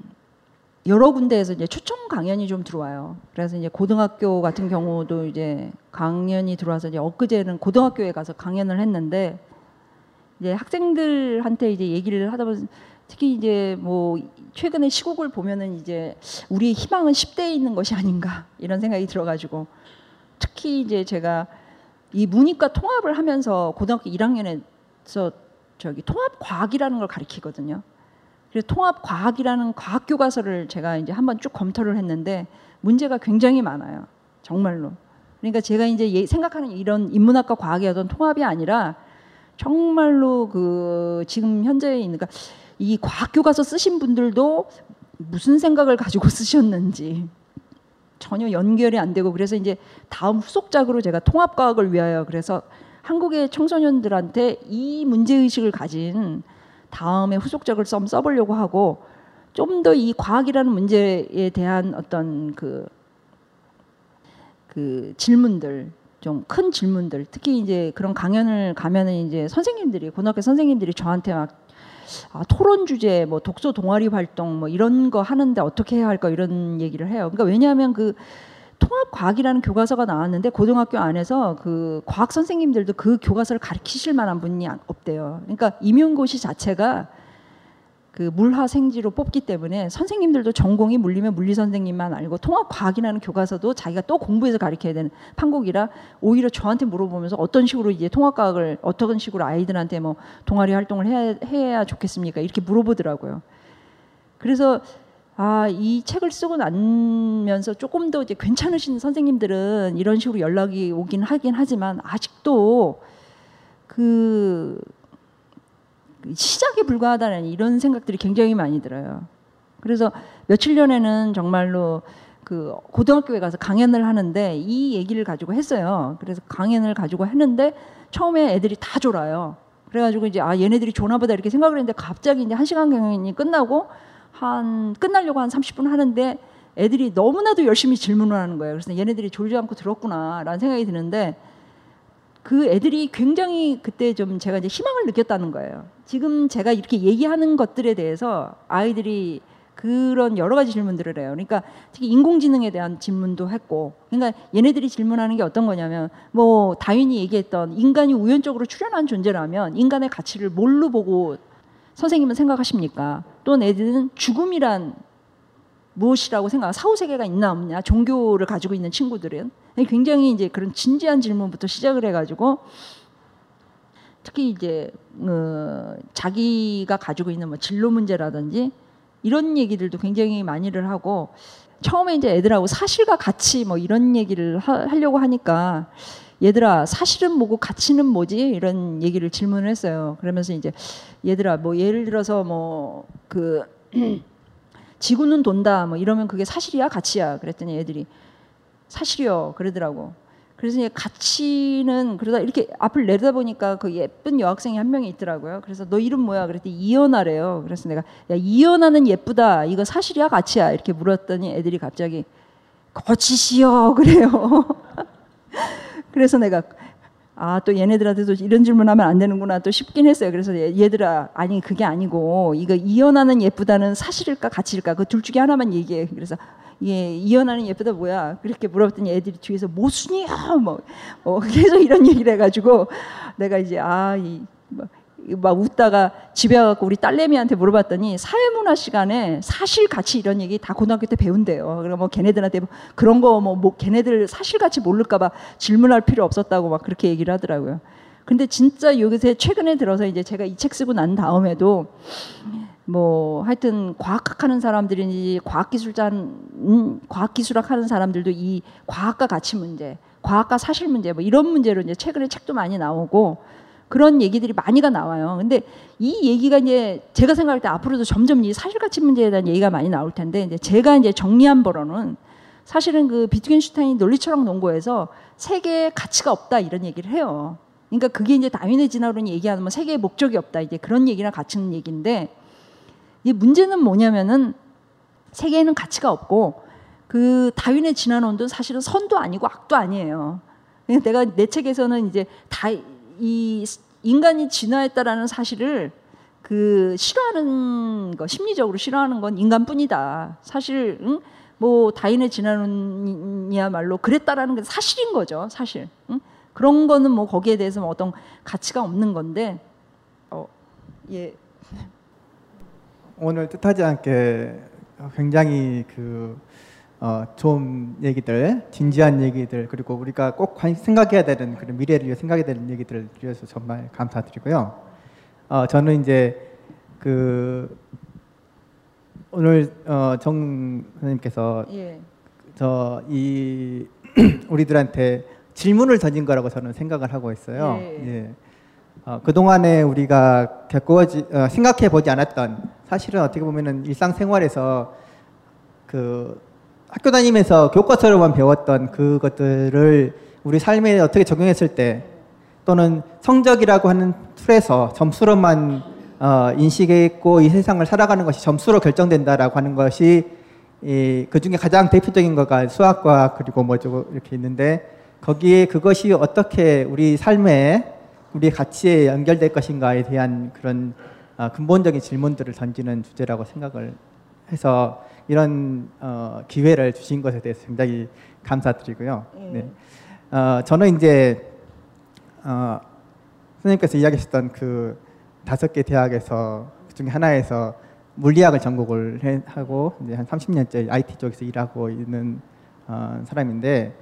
여러 군데에서 이제 초청 강연이 좀 들어와요. 그래서 이제 고등학교 같은 경우도 이제 강연이 들어와서 이제 엊그제는 고등학교에 가서 강연을 했는데 이제 학생들한테 이제 얘기를 하다 보면 특히 이제 뭐 최근에 시국을 보면은 이제 우리의 희망은 10대에 있는 것이 아닌가 이런 생각이 들어가지고 특히 이제 제가 이 문이과 통합을 하면서 고등학교 1학년에서 저기 통합 과학이라는 걸 가르치거든요. 그래서 통합 과학이라는 과학 교과서를 제가 이제 한번 쭉 검토를 했는데 문제가 굉장히 많아요. 정말로. 그러니까 제가 이제 생각하는 이런 인문학과 과학의 어떤 통합이 아니라 정말로 그 지금 현재 있는 그러니까 이 과학 교과서 쓰신 분들도 무슨 생각을 가지고 쓰셨는지 전혀 연결이 안 되고 그래서 이제 다음 후속작으로 제가 통합과학을 위하여 그래서 한국의 청소년들한테 이 문제 의식을 가진 다음에 후속작을 좀 써보려고 하고 좀 더 이 과학이라는 문제에 대한 어떤 그, 그 질문들 좀 큰 질문들 특히 이제 그런 강연을 가면은 이제 선생님들이 고등학교 선생님들이 저한테 막 아, 토론 주제, 뭐 독서 동아리 활동, 뭐 이런 거 하는데 어떻게 해야 할까 이런 얘기를 해요. 그러니까 왜냐하면 그 통합 과학이라는 교과서가 나왔는데 고등학교 안에서 그 과학 선생님들도 그 교과서를 가르치실 만한 분이 없대요. 그러니까 임용고시 자체가 그 물화 생지로 뽑기 때문에 선생님들도 전공이 물리면 물리 선생님만 알고 통합 과학이라는 교과서도 자기가 또 공부해서 가르쳐야 되는 판국이라 오히려 저한테 물어보면서 어떤 식으로 이제 통합 과학을 어떤 식으로 아이들한테 뭐 동아리 활동을 해야, 해야 좋겠습니까? 이렇게 물어보더라고요. 그래서 아, 이 책을 쓰고 나면서 조금 더 이제 괜찮으신 선생님들은 이런 식으로 연락이 오긴 하긴 하지만 아직도 그 시작에 불과하다는 이런 생각들이 굉장히 많이 들어요. 그래서 며칠 전에는 정말로 그 고등학교에 가서 강연을 하는데 이 얘기를 가지고 했어요. 그래서 강연을 가지고 했는데 처음에 애들이 다 졸아요. 그래가지고 이제 아 얘네들이 조나 보다 이렇게 생각을 했는데 갑자기 이제 한 시간 강연이 끝나고 한 끝나려고 한 30분 하는데 애들이 너무나도 열심히 질문을 하는 거예요. 그래서 얘네들이 졸지 않고 들었구나라는 생각이 드는데 그 애들이 굉장히 그때 좀 제가 이제 희망을 느꼈다는 거예요. 지금 제가 이렇게 얘기하는 것들에 대해서 아이들이 그런 여러 가지 질문들을 해요. 그러니까 특히 인공지능에 대한 질문도 했고, 그러니까 얘네들이 질문하는 게 어떤 거냐면, 뭐 다윈이 얘기했던 인간이 우연적으로 출현한 존재라면 인간의 가치를 뭘로 보고 선생님은 생각하십니까? 또 애들은 죽음이란 무엇이라고 생각, 사후 세계가 있나 없냐, 종교를 가지고 있는 친구들은 굉장히 이제 그런 진지한 질문부터 시작을 해가지고 특히 이제 어, 자기가 가지고 있는 뭐 진로 문제라든지 이런 얘기들도 굉장히 많이를 하고 처음에 이제 애들하고 사실과 가치 뭐 이런 얘기를 하, 하려고 하니까 얘들아 사실은 뭐고 가치는 뭐지 이런 얘기를 질문을 했어요. 그러면서 이제 얘들아 뭐 예를 들어서 뭐 그 지구는 돈다 뭐 이러면 그게 사실이야 가치야 그랬더니 애들이 사실이요 그러더라고. 그래서 이제 가치는 그러다 이렇게 앞을 내다 보니까 그 예쁜 여학생이 한 명이 있더라고요. 그래서 너 이름 뭐야? 그랬더니 이연아래요. 그래서 내가 야 이연아는 예쁘다. 이거 사실이야 가치야? 이렇게 물었더니 애들이 갑자기 거짓이요 그래요. 그래서 내가 아 또 얘네들한테도 이런 질문하면 안 되는구나 또 싶긴 했어요. 그래서 얘- 얘들아 아니 그게 아니고 이거 이연하는 예쁘다는 사실일까 가치일까 그 둘 중에 하나만 얘기해. 그래서 예 이연하는 예쁘다 뭐야 그렇게 물어봤더니 애들이 뒤에서 모순이야 뭐 어, 계속 이런 얘기를 해가지고 내가 이제 아 이 막 웃다가 집에 가고 우리 딸내미한테 물어봤더니 사회문화 시간에 사실 가치 이런 얘기 다 고등학교 때 배운대요. 그럼 뭐 걔네들한테 뭐 그런 거뭐 뭐 걔네들 사실 가치 모를까봐 질문할 필요 없었다고 막 그렇게 얘기를 하더라고요. 근데 진짜 요새 최근에 들어서 이제 제가 이 책 쓰고 난 다음에도 뭐 하여튼 과학학 하는 사람들이니 과학기술자 음, 과학기술학 하는 사람들도 이 과학과 가치 문제, 과학과 사실 문제 뭐 이런 문제로 이제 최근에 책도 많이 나오고 그런 얘기들이 많이가 나와요. 근데 이 얘기가 이제 제가 생각할 때 앞으로도 점점 이 사실 가치 문제에 대한 얘기가 많이 나올 텐데 이제 제가 이제 정리한 바로는 사실은 그 비트겐슈타인이 논리철학 논거에서 세계에 가치가 없다 이런 얘기를 해요. 그러니까 그게 이제 다윈의 진화론이 얘기하는 뭐 세계의 목적이 없다 이제 그런 얘기랑 같은 얘기인데 이 문제는 뭐냐면은 세계에는 가치가 없고 그 다윈의 진화론도 사실은 선도 아니고 악도 아니에요. 그러니까 내가 내 책에서는 이제 다 이 인간이 진화했다라는 사실을 그 싫어하는 거 심리적으로 싫어하는 건 인간뿐이다. 사실 응? 뭐 다윈의 진화론이야말로 그랬다라는 게 사실인 거죠. 사실 응? 그런 거는 뭐 거기에 대해서 뭐 어떤 가치가 없는 건데 어, 예. 오늘 뜻하지 않게 굉장히 그 어, 좋은 얘기들, 진지한 얘기들 그리고 우리가 꼭 관- 생각해야 되는 그런 미래를 위해 생각해야 되는 얘기들을 주셔서 정말 감사드리고요. 어, 저는 이제 그 오늘 어, 정 선생님께서 예. 저이 우리들한테 질문을 던진 거라고 저는 생각을 하고 있어요. 예. 예. 어, 그 동안에 우리가 겪어지 어, 생각해 보지 않았던 사실은 어떻게 보면은 일상생활에서 그 학교 다니면서 교과서로만 배웠던 그것들을 우리 삶에 어떻게 적용했을 때 또는 성적이라고 하는 틀에서 점수로만 어, 인식했고 이 세상을 살아가는 것이 점수로 결정된다라고 하는 것이 이, 그 중에 가장 대표적인 거가 수학과 그리고 뭐죠 이렇게 있는데 거기에 그것이 어떻게 우리 삶에 우리 가치에 연결될 것인가에 대한 그런 어, 근본적인 질문들을 던지는 주제라고 생각을 해서 이런 어, 기회를 주신 것에 대해서 굉장히 감사드리고요. 네. 어, 저는 이제 어, 선생님께서 이야기하셨던 그 다섯 개 대학에서 그 중에 하나에서 물리학을 전공을 해- 하고 이제 한 30년째 IT 쪽에서 일하고 있는 어, 사람인데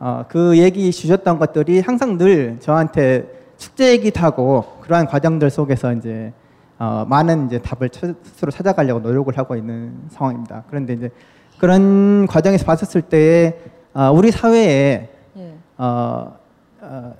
어, 그 얘기 주셨던 것들이 항상 늘 저한테 숙제이기도 하고 그러한 과정들 속에서 이제 어, 많은 이제 답을 쳐- 스스로 찾아가려고 노력을 하고 있는 상황입니다. 그런데 이제 그런 과정에서 봤었을 때 어, 우리 사회에 예. 어, 어,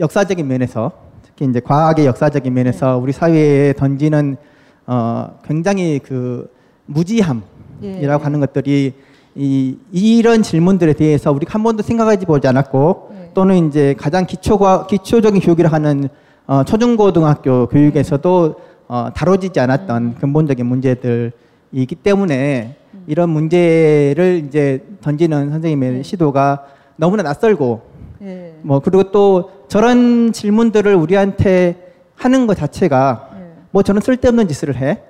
역사적인 면에서 특히 이제 과학의 역사적인 면에서 우리 사회에 던지는 어, 굉장히 그 무지함이라고 예. 하는 것들이 이, 이런 질문들에 대해서 우리가 한 번도 생각하지 보지 않았고 예. 또는 이제 가장 기초과 기초적인 교육이라 하는 어, 초중고등학교 교육에서도 어, 다뤄지지 않았던 근본적인 문제들이기 때문에 이런 문제를 이제 던지는 선생님의 시도가 너무나 낯설고 예. 뭐 그리고 또 저런 질문들을 우리한테 하는 것 자체가 예. 뭐 저는 쓸데없는 짓을 해.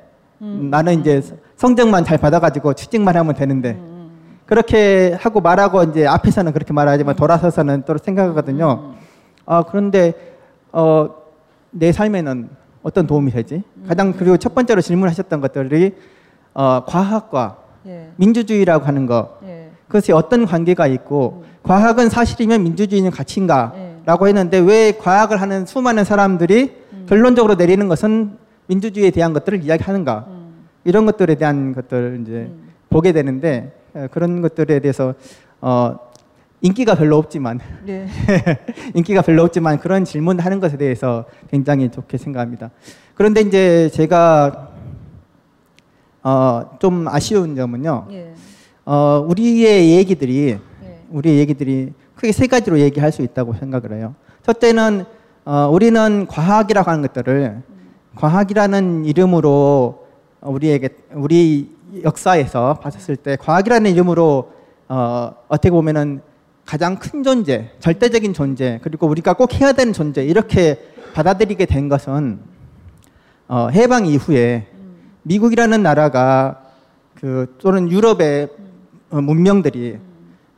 나는 이제 성적만 잘 받아가지고 취직만 하면 되는데 그렇게 하고 말하고 이제 앞에서는 그렇게 말하지만 돌아서서는 또 생각하거든요. 아 그런데 어, 내 삶에는 어떤 도움이 되지? 가장 그리고 첫 번째로 질문하셨던 것들이 어, 과학과 예. 민주주의라고 하는 거 예. 그것이 어떤 관계가 있고 과학은 사실이면 민주주의는 가치인가라고 네. 했는데 왜 과학을 하는 수많은 사람들이 결론적으로 내리는 것은 민주주의에 대한 것들을 이야기하는가 이런 것들에 대한 것들을 이제 보게 되는데 어, 그런 것들에 대해서 어, 인기가 별로 없지만 예. 인기가 별로 없지만 그런 질문하는 것에 대해서 굉장히 좋게 생각합니다. 그런데 이제 제가 어, 좀 아쉬운 점은요. 예. 어, 우리의 얘기들이 예. 우리의 얘기들이 크게 세 가지로 얘기할 수 있다고 생각을 해요. 첫째는 어, 우리는 과학이라고 하는 것들을 과학이라는 이름으로 우리에게 우리 역사에서 봤었을 때 과학이라는 이름으로 어, 어떻게 보면은 가장 큰 존재, 절대적인 존재, 그리고 우리가 꼭 해야 되는 존재 이렇게 받아들이게 된 것은 어, 해방 이후에 미국이라는 나라가 그 또는 유럽의 어, 문명들이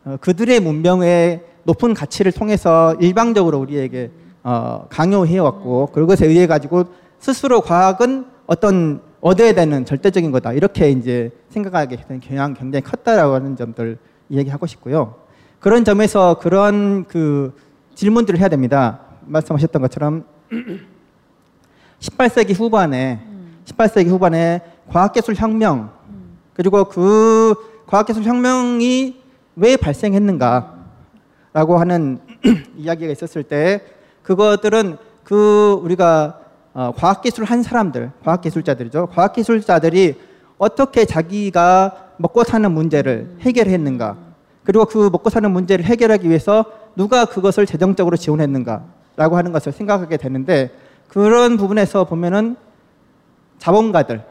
어, 그들의 문명의 높은 가치를 통해서 일방적으로 우리에게 어, 강요해 왔고 그것에 의해 가지고 스스로 과학은 어떤 얻어야 되는 절대적인 거다 이렇게 이제 생각하게 된 경향 굉장히 컸다라고 하는 점들 이야기하고 싶고요. 그런 점에서 그런 그 질문들을 해야 됩니다. 말씀하셨던 것처럼 18세기 후반에 18세기 후반에 과학기술 혁명 그리고 그 과학기술 혁명이 왜 발생했는가라고 하는 이야기가 있었을 때 그것들은 그 우리가 어, 과학기술 한 사람들, 과학기술자들이죠. 과학기술자들이 어떻게 자기가 먹고 사는 문제를 해결했는가, 그리고 그 먹고 사는 문제를 해결하기 위해서 누가 그것을 재정적으로 지원했는가라고 하는 것을 생각하게 되는데 그런 부분에서 보면은 자본가들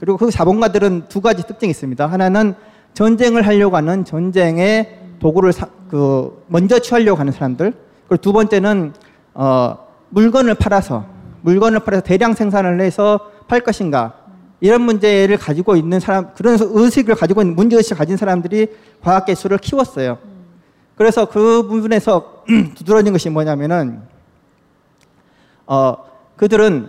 그리고 그 자본가들은 두 가지 특징이 있습니다. 하나는 전쟁을 하려고 하는 전쟁의 도구를 사- 그 먼저 취하려고 하는 사람들. 그리고 두 번째는 어, 물건을 팔아서 물건을 팔아서 대량 생산을 해서 팔 것인가 이런 문제를 가지고 있는 사람 그런 의식을 가지고 있는 문제 의식을 가진 사람들이 과학 기술을 키웠어요. 그래서 그 부분에서 두드러진 것이 뭐냐면은 어 그들은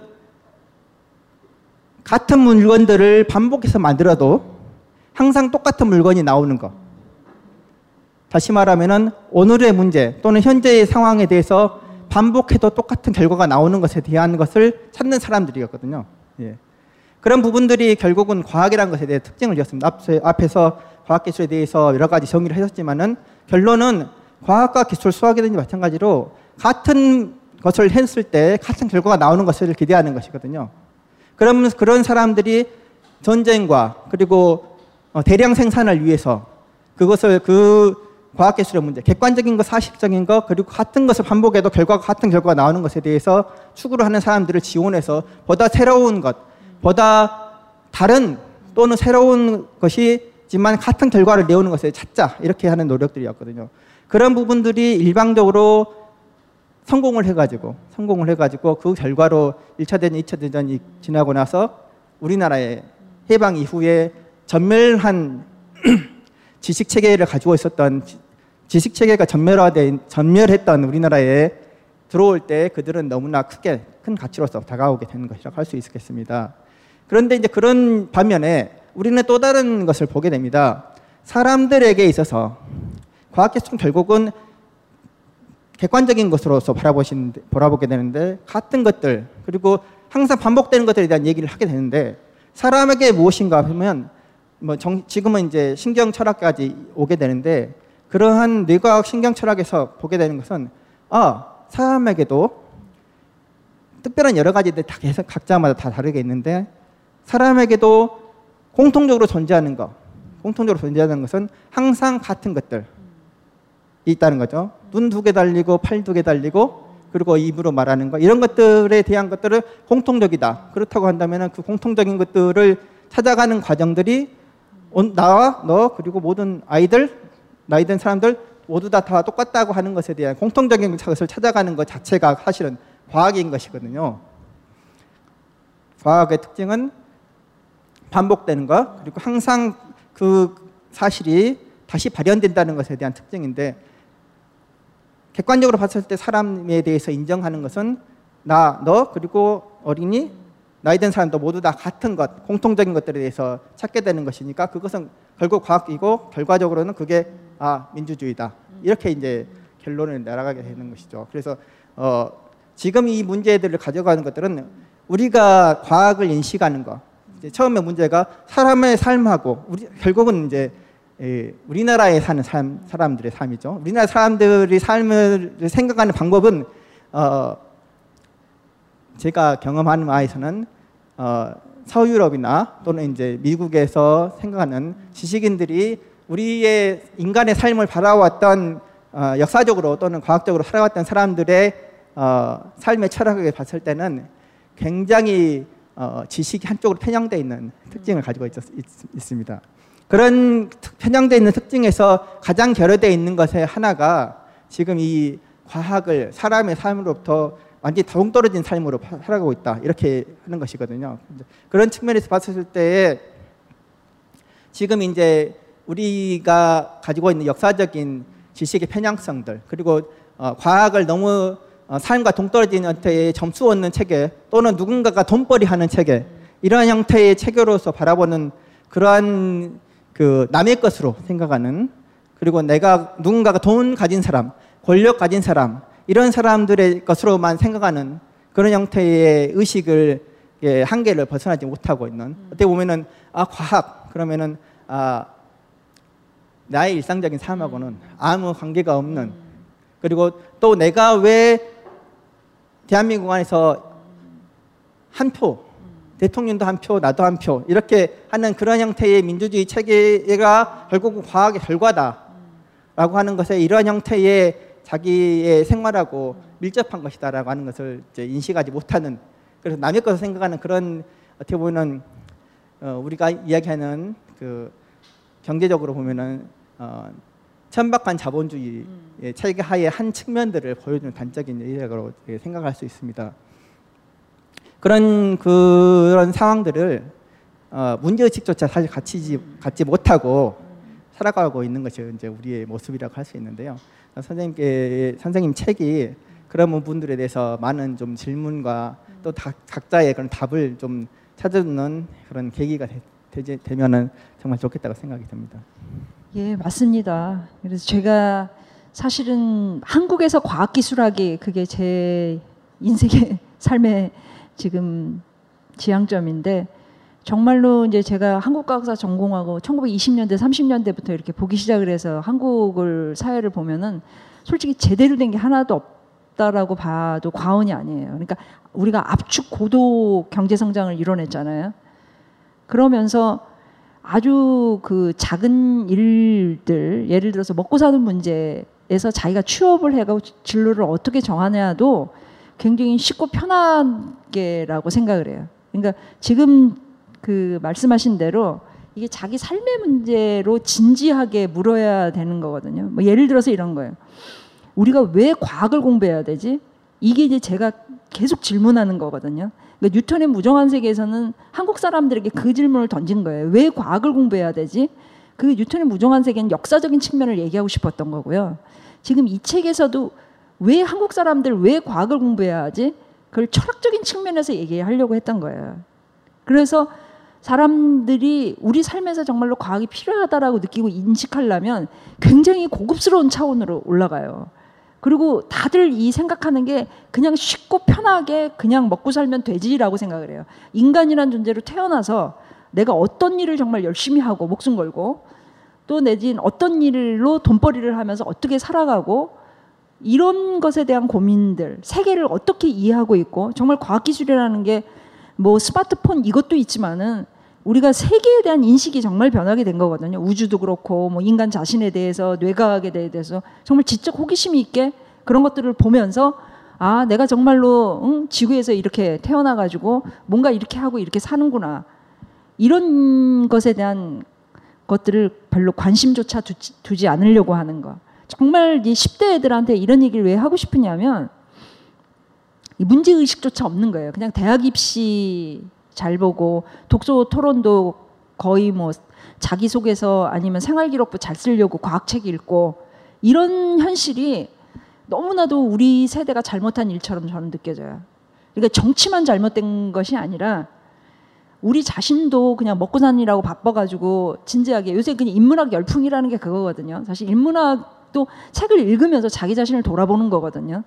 같은 물건들을 반복해서 만들어도 항상 똑같은 물건이 나오는 것. 다시 말하면은 오늘의 문제 또는 현재의 상황에 대해서 반복해도 똑같은 결과가 나오는 것에 대한 것을 찾는 사람들이었거든요. 예. 그런 부분들이 결국은 과학이라는 것에 대해 특징을 지었습니다. 앞서, 앞에서 과학기술에 대해서 여러 가지 정의를 하셨지만은 결론은 과학과 기술, 수학이든지 마찬가지로 같은 것을 했을 때 같은 결과가 나오는 것을 기대하는 것이거든요. 그러면 그런 사람들이 전쟁과 그리고 어, 대량 생산을 위해서 그것을 그 과학기술의 문제, 객관적인 것, 사실적인 것, 그리고 같은 것을 반복해도 결과가 같은 결과가 나오는 것에 대해서 추구를 하는 사람들을 지원해서 보다 새로운 것, 보다 다른 또는 새로운 것이지만 같은 결과를 내오는 것을 찾자 이렇게 하는 노력들이었거든요. 그런 부분들이 일방적으로 성공을 해가지고 성공을 해가지고 그 결과로 1차 대전, 2차 대전이 지나고 나서 우리나라의 해방 이후에 전멸한 지식 체계를 가지고 있었던 지- 지식 체계가 전멸화된 전멸했던 우리나라에 들어올 때 그들은 너무나 크게 큰 가치로서 다가오게 되는 것이라고 할 수 있겠습니다. 그런데 이제 그런 반면에 우리는 또 다른 것을 보게 됩니다. 사람들에게 있어서 과학기술은 결국은 객관적인 것으로서 바라보신 바라보게 되는데 같은 것들 그리고 항상 반복되는 것들에 대한 얘기를 하게 되는데 사람에게 무엇인가 하면 뭐 정- 지금은 이제 신경 철학까지 오게 되는데 그러한 뇌과학 신경 철학에서 보게 되는 것은 아 사람에게도 특별한 여러 가지들 다 계속 각자마다 다 다르게 있는데 사람에게도 공통적으로 존재하는 것 공통적으로 존재하는 것은 항상 같은 것들 있다는 거죠. 눈 두 개 달리고 팔 두 개 달리고 그리고 입으로 말하는 거 이런 것들에 대한 것들을 공통적이다. 그렇다고 한다면 그 공통적인 것들을 찾아가는 과정들이 온- 나와 너 그리고 모든 아이들 나이 든 사람들 모두 다, 다 똑같다고 하는 것에 대한 공통적인 것을 찾아가는 것 자체가 사실은 과학인 것이거든요. 과학의 특징은 반복되는 것 그리고 항상 그 사실이 다시 발현된다는 것에 대한 특징인데 객관적으로 봤을 때 사람에 대해서 인정하는 것은 나, 너 그리고 어린이 나이 든 사람도 모두 다 같은 것, 공통적인 것들에 대해서 찾게 되는 것이니까 그것은 결국 과학이고 결과적으로는 그게 아 민주주의다 이렇게 이제 결론을 내려가게 되는 것이죠. 그래서 어, 지금 이 문제들을 가져가는 것들은 우리가 과학을 인식하는 것. 처음에 문제가 사람의 삶하고 우리 결국은 이제 예, 우리나라에 사는 삶, 사람들의 삶이죠. 우리나라 사람들이 삶을 생각하는 방법은 어, 제가 경험하는 바에서는 어, 서유럽이나 또는 이제 미국에서 생각하는 지식인들이 우리의 인간의 삶을 바라왔던 어, 역사적으로 또는 과학적으로 살아왔던 사람들의 어, 삶의 철학을 봤을 때는 굉장히 어, 지식이 한쪽으로 편향되어 있는 특징을 가지고 있, 습니다. 그런 특- 편향되어 있는 특징에서 가장 결여되어 있는 것의 하나가 지금 이 과학을 사람의 삶으로부터 완전히 동떨어진 삶으로 파- 살아가고 있다. 이렇게 하는 것이거든요. 그런 측면에서 봤을 때에 지금 이제 우리가 가지고 있는 역사적인 지식의 편향성들 그리고 어, 과학을 너무 어, 삶과 동떨어진 형태의 점수 얻는 체계 또는 누군가가 돈벌이하는 체계 이러한 형태의 체계로서 바라보는 그러한 그 남의 것으로 생각하는 그리고 내가 누군가가 돈 가진 사람 권력 가진 사람 이런 사람들의 것으로만 생각하는 그런 형태의 의식을 예, 한계를 벗어나지 못하고 있는. 어떻게 보면은 아 과학. 그러면은 아 나의 일상적인 삶하고는 아무 관계가 없는. 그리고 또 내가 왜 대한민국 안에서 한 표, 대통령도 한 표, 나도 한 표 이렇게 하는 그런 형태의 민주주의 체계가 결국은 과학의 결과다라고 하는 것에 이러한 형태의 자기의 생활하고 밀접한 것이다라고 하는 것을 인식하지 못하는 그래서 남의 것을 생각하는 그런 어떻게 보면 어, 우리가 이야기하는 그 경제적으로 보면은 어, 천박한 자본주의의 체계 하에 한 측면들을 보여주는 단적인 예라고 생각할 수 있습니다. 그런 그런 상황들을 어, 문제의식조차 사실 갖지 갖지 못하고 살아가고 있는 것이 이제 우리의 모습이라고 할 수 있는데요. 선생님께 선생님 책이 그런 부분들에 대해서 많은 좀 질문과 또 다- 각자의 그런 답을 좀 찾아주는 그런 계기가 되, 되면은 정말 좋겠다고 생각이 듭니다. 예, 맞습니다. 그래서 제가 사실은 한국에서 과학기술학이 그게 제 인생의 삶의 지금 지향점인데 정말로 이제 제가 한국과학사 전공하고 1920년대, 30년대부터 이렇게 보기 시작을 해서 한국을 사회를 보면은 솔직히 제대로 된 게 하나도 없다라고 봐도 과언이 아니에요. 그러니까 우리가 압축 고도 경제 성장을 이뤄냈잖아요. 그러면서 아주 그 작은 일들 예를 들어서 먹고 사는 문제에서 자기가 취업을 해가고 진로를 어떻게 정하냐도 굉장히 쉽고 편하게라고 생각을 해요. 그러니까 지금 그 말씀하신 대로 이게 자기 삶의 문제로 진지하게 물어야 되는 거거든요. 뭐 예를 들어서 이런 거예요. 우리가 왜 과학을 공부해야 되지? 이게 이제 제가 계속 질문하는 거거든요. 그러니까 뉴턴의 무정한 세계에서는 한국 사람들에게 그 질문을 던진 거예요. 왜 과학을 공부해야 되지? 그 뉴턴의 무정한 세계는 역사적인 측면을 얘기하고 싶었던 거고요. 지금 이 책에서도 왜 한국 사람들 왜 과학을 공부해야 하지? 그걸 철학적인 측면에서 얘기하려고 했던 거예요. 그래서 사람들이 우리 삶에서 정말로 과학이 필요하다라고 느끼고 인식하려면 굉장히 고급스러운 차원으로 올라가요. 그리고 다들 이 생각하는 게 그냥 쉽고 편하게 그냥 먹고 살면 되지라고 생각을 해요. 인간이란 존재로 태어나서 내가 어떤 일을 정말 열심히 하고 목숨 걸고 또 내진 어떤 일로 돈벌이를 하면서 어떻게 살아가고 이런 것에 대한 고민들, 세계를 어떻게 이해하고 있고 정말 과학기술이라는 게 뭐 스마트폰 이것도 있지만은 우리가 세계에 대한 인식이 정말 변하게 된 거거든요. 우주도 그렇고 뭐 인간 자신에 대해서 뇌과학에 대해서 정말 지적 호기심이 있게 그런 것들을 보면서 아 내가 정말로 응? 지구에서 이렇게 태어나 가지고 뭔가 이렇게 하고 이렇게 사는구나 이런 것에 대한 것들을 별로 관심조차 두지, 두지 않으려고 하는 거. 정말 이 10대 애들한테 이런 얘기를 왜 하고 싶으냐면 이 문제 의식조차 없는 거예요. 그냥 대학 입시 잘 보고 독서 토론도 거의 뭐 자기소개서 아니면 생활기록부 잘 쓰려고 과학책 읽고 이런 현실이 너무나도 우리 세대가 잘못한 일처럼 저는 느껴져요. 그러니까 정치만 잘못된 것이 아니라 우리 자신도 그냥 먹고 사느라고 바빠가지고 진지하게 요새 그냥 인문학 열풍이라는 게 그거거든요. 사실 인문학도 책을 읽으면서 자기 자신을 돌아보는 거거든요.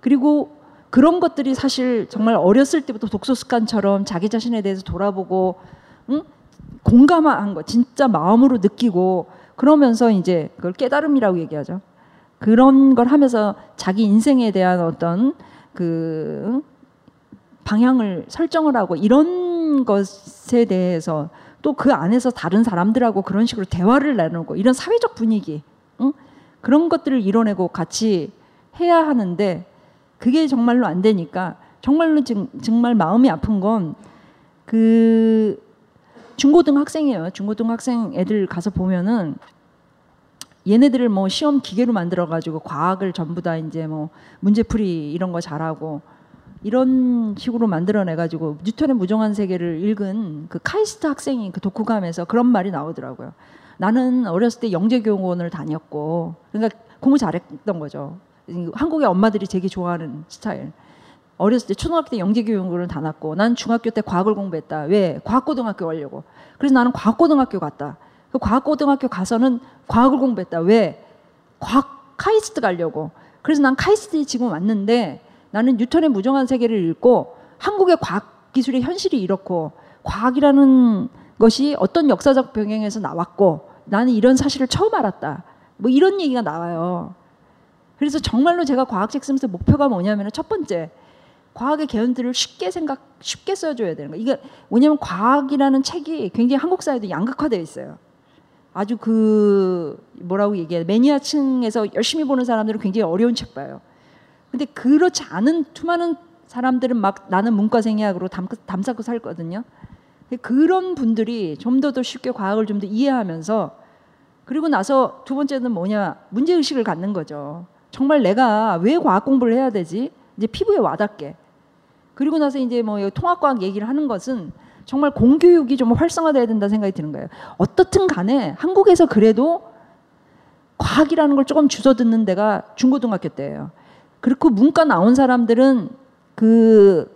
그리고 그런 것들이 사실 정말 어렸을 때부터 독서 습관처럼 자기 자신에 대해서 돌아보고 응? 공감한 거 진짜 마음으로 느끼고 그러면서 이제 그걸 깨달음이라고 얘기하죠. 그런 걸 하면서 자기 인생에 대한 어떤 그 방향을 설정을 하고 이런 것에 대해서 또 그 안에서 다른 사람들하고 그런 식으로 대화를 나누고 이런 사회적 분위기 응? 그런 것들을 이뤄내고 같이 해야 하는데 그게 정말로 안 되니까 정말로 지금 정말 마음이 아픈 건 그 중고등 학생이에요. 중고등 학생 애들 가서 보면은 얘네들을 뭐 시험 기계로 만들어 가지고 과학을 전부 다 이제 뭐 문제풀이 이런 거 잘하고 이런 식으로 만들어내 가지고 뉴턴의 무정한 세계를 읽은 그 카이스트 학생이 그 독후감에서 그런 말이 나오더라고요. 나는 어렸을 때 영재교원을 다녔고 그러니까 공부 잘했던 거죠. 한국의 엄마들이 되게 좋아하는 스타일. 어렸을 때 초등학교 때 영재 교육을 다녔고 난 중학교 때 과학을 공부했다. 왜? 과학고등학교 가려고. 그래서 나는 과학고등학교 갔다. 그 과학고등학교 가서는 과학을 공부했다. 왜? 과학 카이스트 가려고. 그래서 난 카이스트에 지금 왔는데 나는 뉴턴의 무정한 세계를 읽고 한국의 과학 기술의 현실이 이렇고 과학이라는 것이 어떤 역사적 병행에서 나왔고 나는 이런 사실을 처음 알았다. 뭐 이런 얘기가 나와요. 그래서 정말로 제가 과학책 쓰면서 목표가 뭐냐면 첫 번째 과학의 개연들을 쉽게 생각 쉽게 써줘야 되는 거. 이게 뭐냐면 과학이라는 책이 굉장히 한국 사회도 양극화되어 있어요. 아주 그 뭐라고 얘기해 매니아층에서 열심히 보는 사람들은 굉장히 어려운 책 봐요. 근데 그렇지 않은 수많은 사람들은 막 나는 문과생이야 그러고 담, 담쌓고 살거든요. 그런 분들이 좀 더 더 쉽게 과학을 좀 더 이해하면서 그리고 나서 두 번째는 뭐냐 문제 의식을 갖는 거죠. 정말 내가 왜 과학 공부를 해야 되지? 이제 피부에 와닿게. 그리고 나서 이제 뭐 통합과학 얘기를 하는 것은 정말 공교육이 좀 활성화돼야 된다 생각이 드는 거예요. 어떻든 간에 한국에서 그래도 과학이라는 걸 조금 주워 듣는 데가 중고등학교 때예요. 그리고 문과 나온 사람들은 그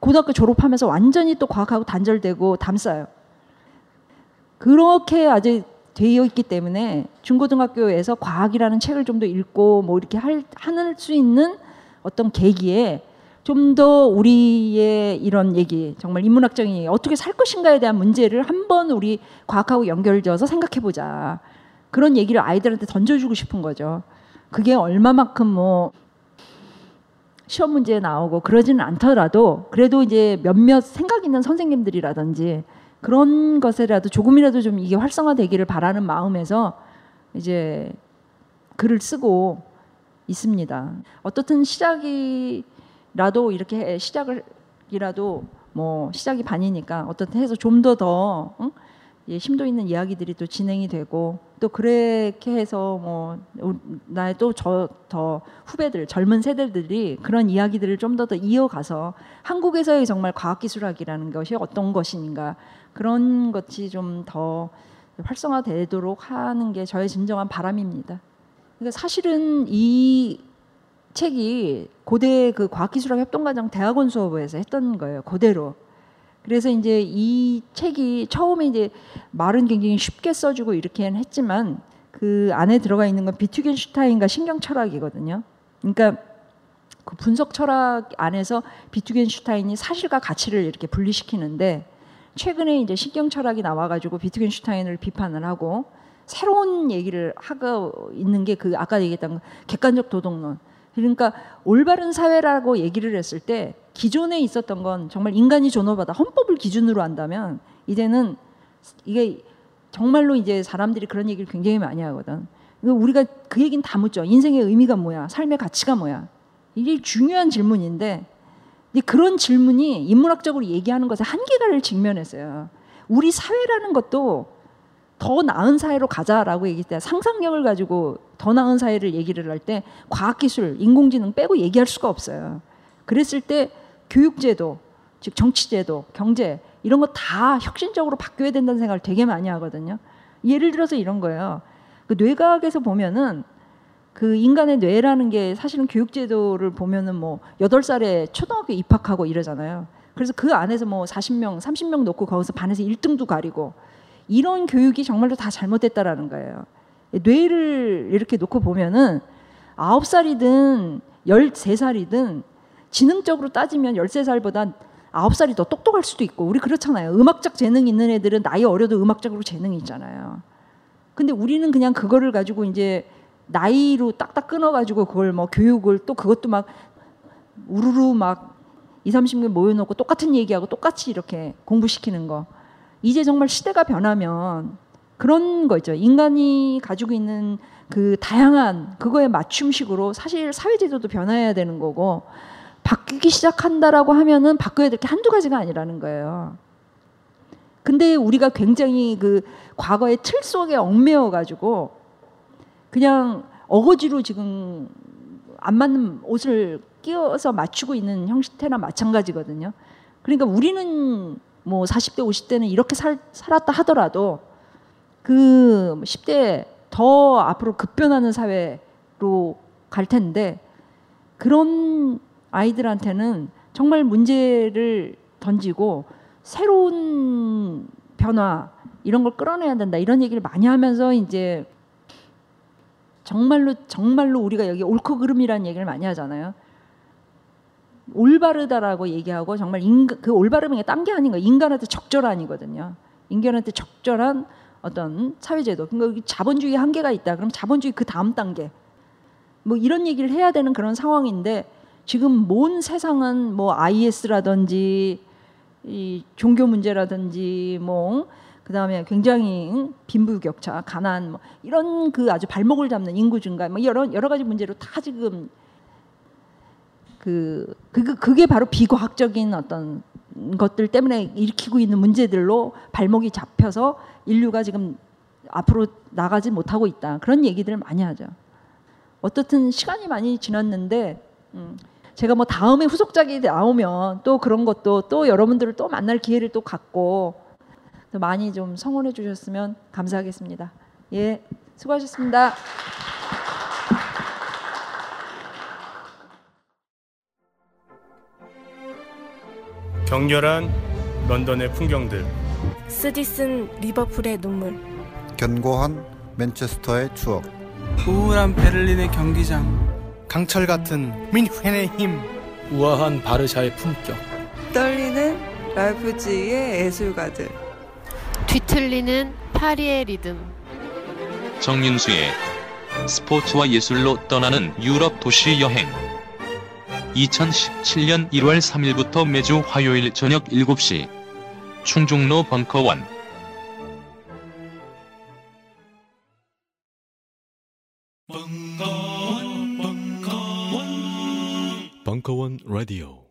고등학교 졸업하면서 완전히 또 과학하고 단절되고 담싸요. 그렇게 아주 되어 있기 때문에 중고등학교에서 과학이라는 책을 좀 더 읽고 뭐 이렇게 할, 할수 있는 어떤 계기에 좀 더 우리의 이런 얘기, 정말 인문학적인 얘기, 어떻게 살 것인가에 대한 문제를 한번 우리 과학하고 연결지어서 생각해 보자. 그런 얘기를 아이들한테 던져주고 싶은 거죠. 그게 얼마만큼 뭐 시험 문제에 나오고 그러지는 않더라도 그래도 이제 몇몇 생각 있는 선생님들이라든지 그런 것에라도 조금이라도 좀 이게 활성화되기를 바라는 마음에서 이제 글을 쓰고 있습니다. 어떻든 시작이라도 이렇게 시작을이라도 뭐 시작이 반이니까 어떻든 해서 좀 더더 예, 심도 있는 이야기들이 또 진행이 되고 또 그렇게 해서 뭐 나의 또 저 더 후배들 젊은 세대들이 그런 이야기들을 좀 더 더 이어가서 한국에서의 정말 과학기술학이라는 것이 어떤 것인가 그런 것이 좀 더 활성화되도록 하는 게 저의 진정한 바람입니다. 그러니까 사실은 이 책이 고대 그 과학기술학 협동과정 대학원 수업에서 했던 거예요. 그대로. 그래서 이제 이 책이 처음에 이제 말은 굉장히 쉽게 써주고 이렇게는 했지만 그 안에 들어가 있는 건 비투겐슈타인과 신경 철학이거든요. 그러니까 그 분석 철학 안에서 비투겐슈타인이 사실과 가치를 이렇게 분리시키는데 최근에 이제 신경 철학이 나와가지고 비투겐슈타인을 비판을 하고 새로운 얘기를 하고 있는 게 그 아까 얘기했던 객관적 도덕론. 그러니까 올바른 사회라고 얘기를 했을 때 기존에 있었던 건 정말 인간이 존엄하다 헌법을 기준으로 한다면 이제는 이게 정말로 이제 사람들이 그런 얘기를 굉장히 많이 하거든. 우리가 그 얘기는 다 묻죠. 인생의 의미가 뭐야? 삶의 가치가 뭐야? 이게 중요한 질문인데 그런 질문이 인문학적으로 얘기하는 것에 한계를 직면했어요. 우리 사회라는 것도 더 나은 사회로 가자라고 얘기할 때 상상력을 가지고 더 나은 사회를 얘기를 할 때 과학기술, 인공지능 빼고 얘기할 수가 없어요. 그랬을 때 교육제도, 즉 정치제도, 경제 이런 거 다 혁신적으로 바뀌어야 된다는 생각을 되게 많이 하거든요. 예를 들어서 이런 거예요. 그 뇌과학에서 보면은 그 인간의 뇌라는 게 사실은 교육제도를 보면은 뭐 여덟 살에 초등학교 입학하고 이러잖아요. 그래서 그 안에서 뭐 40명, 30명 놓고 거기서 반에서 1등도 가리고 이런 교육이 정말로 다 잘못됐다라는 거예요. 뇌를 이렇게 놓고 보면은 아홉 살이든 열세 살이든 지능적으로 따지면 열세 살보다 아홉 살이 더 똑똑할 수도 있고 우리 그렇잖아요. 음악적 재능 있는 애들은 나이 어려도 음악적으로 재능이 있잖아요. 근데 우리는 그냥 그거를 가지고 이제 나이로 딱딱 끊어가지고 그걸 뭐 교육을 또 그것도 막 우르르 막 2, 30명 모여놓고 똑같은 얘기하고 똑같이 이렇게 공부시키는 거. 이제 정말 시대가 변하면 그런 거 있죠. 인간이 가지고 있는 그 다양한 그거에 맞춤식으로 사실 사회제도도 변화해야 되는 거고 바뀌기 시작한다라고 하면은 바꿔야 될 게 한두 가지가 아니라는 거예요. 근데 우리가 굉장히 그 과거의 틀 속에 얽매여 가지고 그냥 어거지로 지금 안 맞는 옷을 끼워서 맞추고 있는 형태나 마찬가지거든요. 그러니까 우리는 뭐 40대 50대는 이렇게 살, 살았다 하더라도 그 10대 더 앞으로 급변하는 사회로 갈 텐데 그런 아이들한테는 정말 문제를 던지고 새로운 변화 이런 걸 끌어내야 된다 이런 얘기를 많이 하면서 이제 정말로 정말로 우리가 여기 옳고 그름이라는 얘기를 많이 하잖아요. 올바르다라고 얘기하고 정말 인간 그 올바름이 딴 게 아닌 거 인간한테 적절한이거든요. 인간한테 적절한 어떤 사회제도. 그러니까 자본주의 한계가 있다. 그럼 자본주의 그 다음 단계. 뭐 이런 얘기를 해야 되는 그런 상황인데 지금 먼 세상은 뭐 IS라든지 이 종교 문제라든지 뭐 그 다음에 굉장히 빈부격차, 가난 뭐 이런 그 아주 발목을 잡는 인구 증가 뭐 여러 여러 가지 문제로 다 지금 그 그게, 그게 바로 비과학적인 어떤 것들 때문에 일으키고 있는 문제들로 발목이 잡혀서 인류가 지금 앞으로 나가지 못하고 있다 그런 얘기들을 많이 하죠. 어떻든 시간이 많이 지났는데 음, 제가 뭐 다음에 후속작이 나오면 또 그런 것도 또 여러분들을 또 만날 기회를 또 갖고 또 많이 좀 성원해 주셨으면 감사하겠습니다. 예, 수고하셨습니다. 격렬한 런던의 풍경들. 쓰디쓴 리버풀의 눈물. 견고한 맨체스터의 추억. 우울한 베를린의 경기장. 강철 같은 민헨의 힘. 우아한 바르샤의 품격. 떨리는 라이프지히의 예술가들 뒤틀리는 파리의 리듬. 정윤수의 스포츠와 예술로 떠나는 유럽 도시 여행. 2017년 1월 3일부터 매주 화요일 저녁 7시 충중로 벙커원. 벙커원 라디오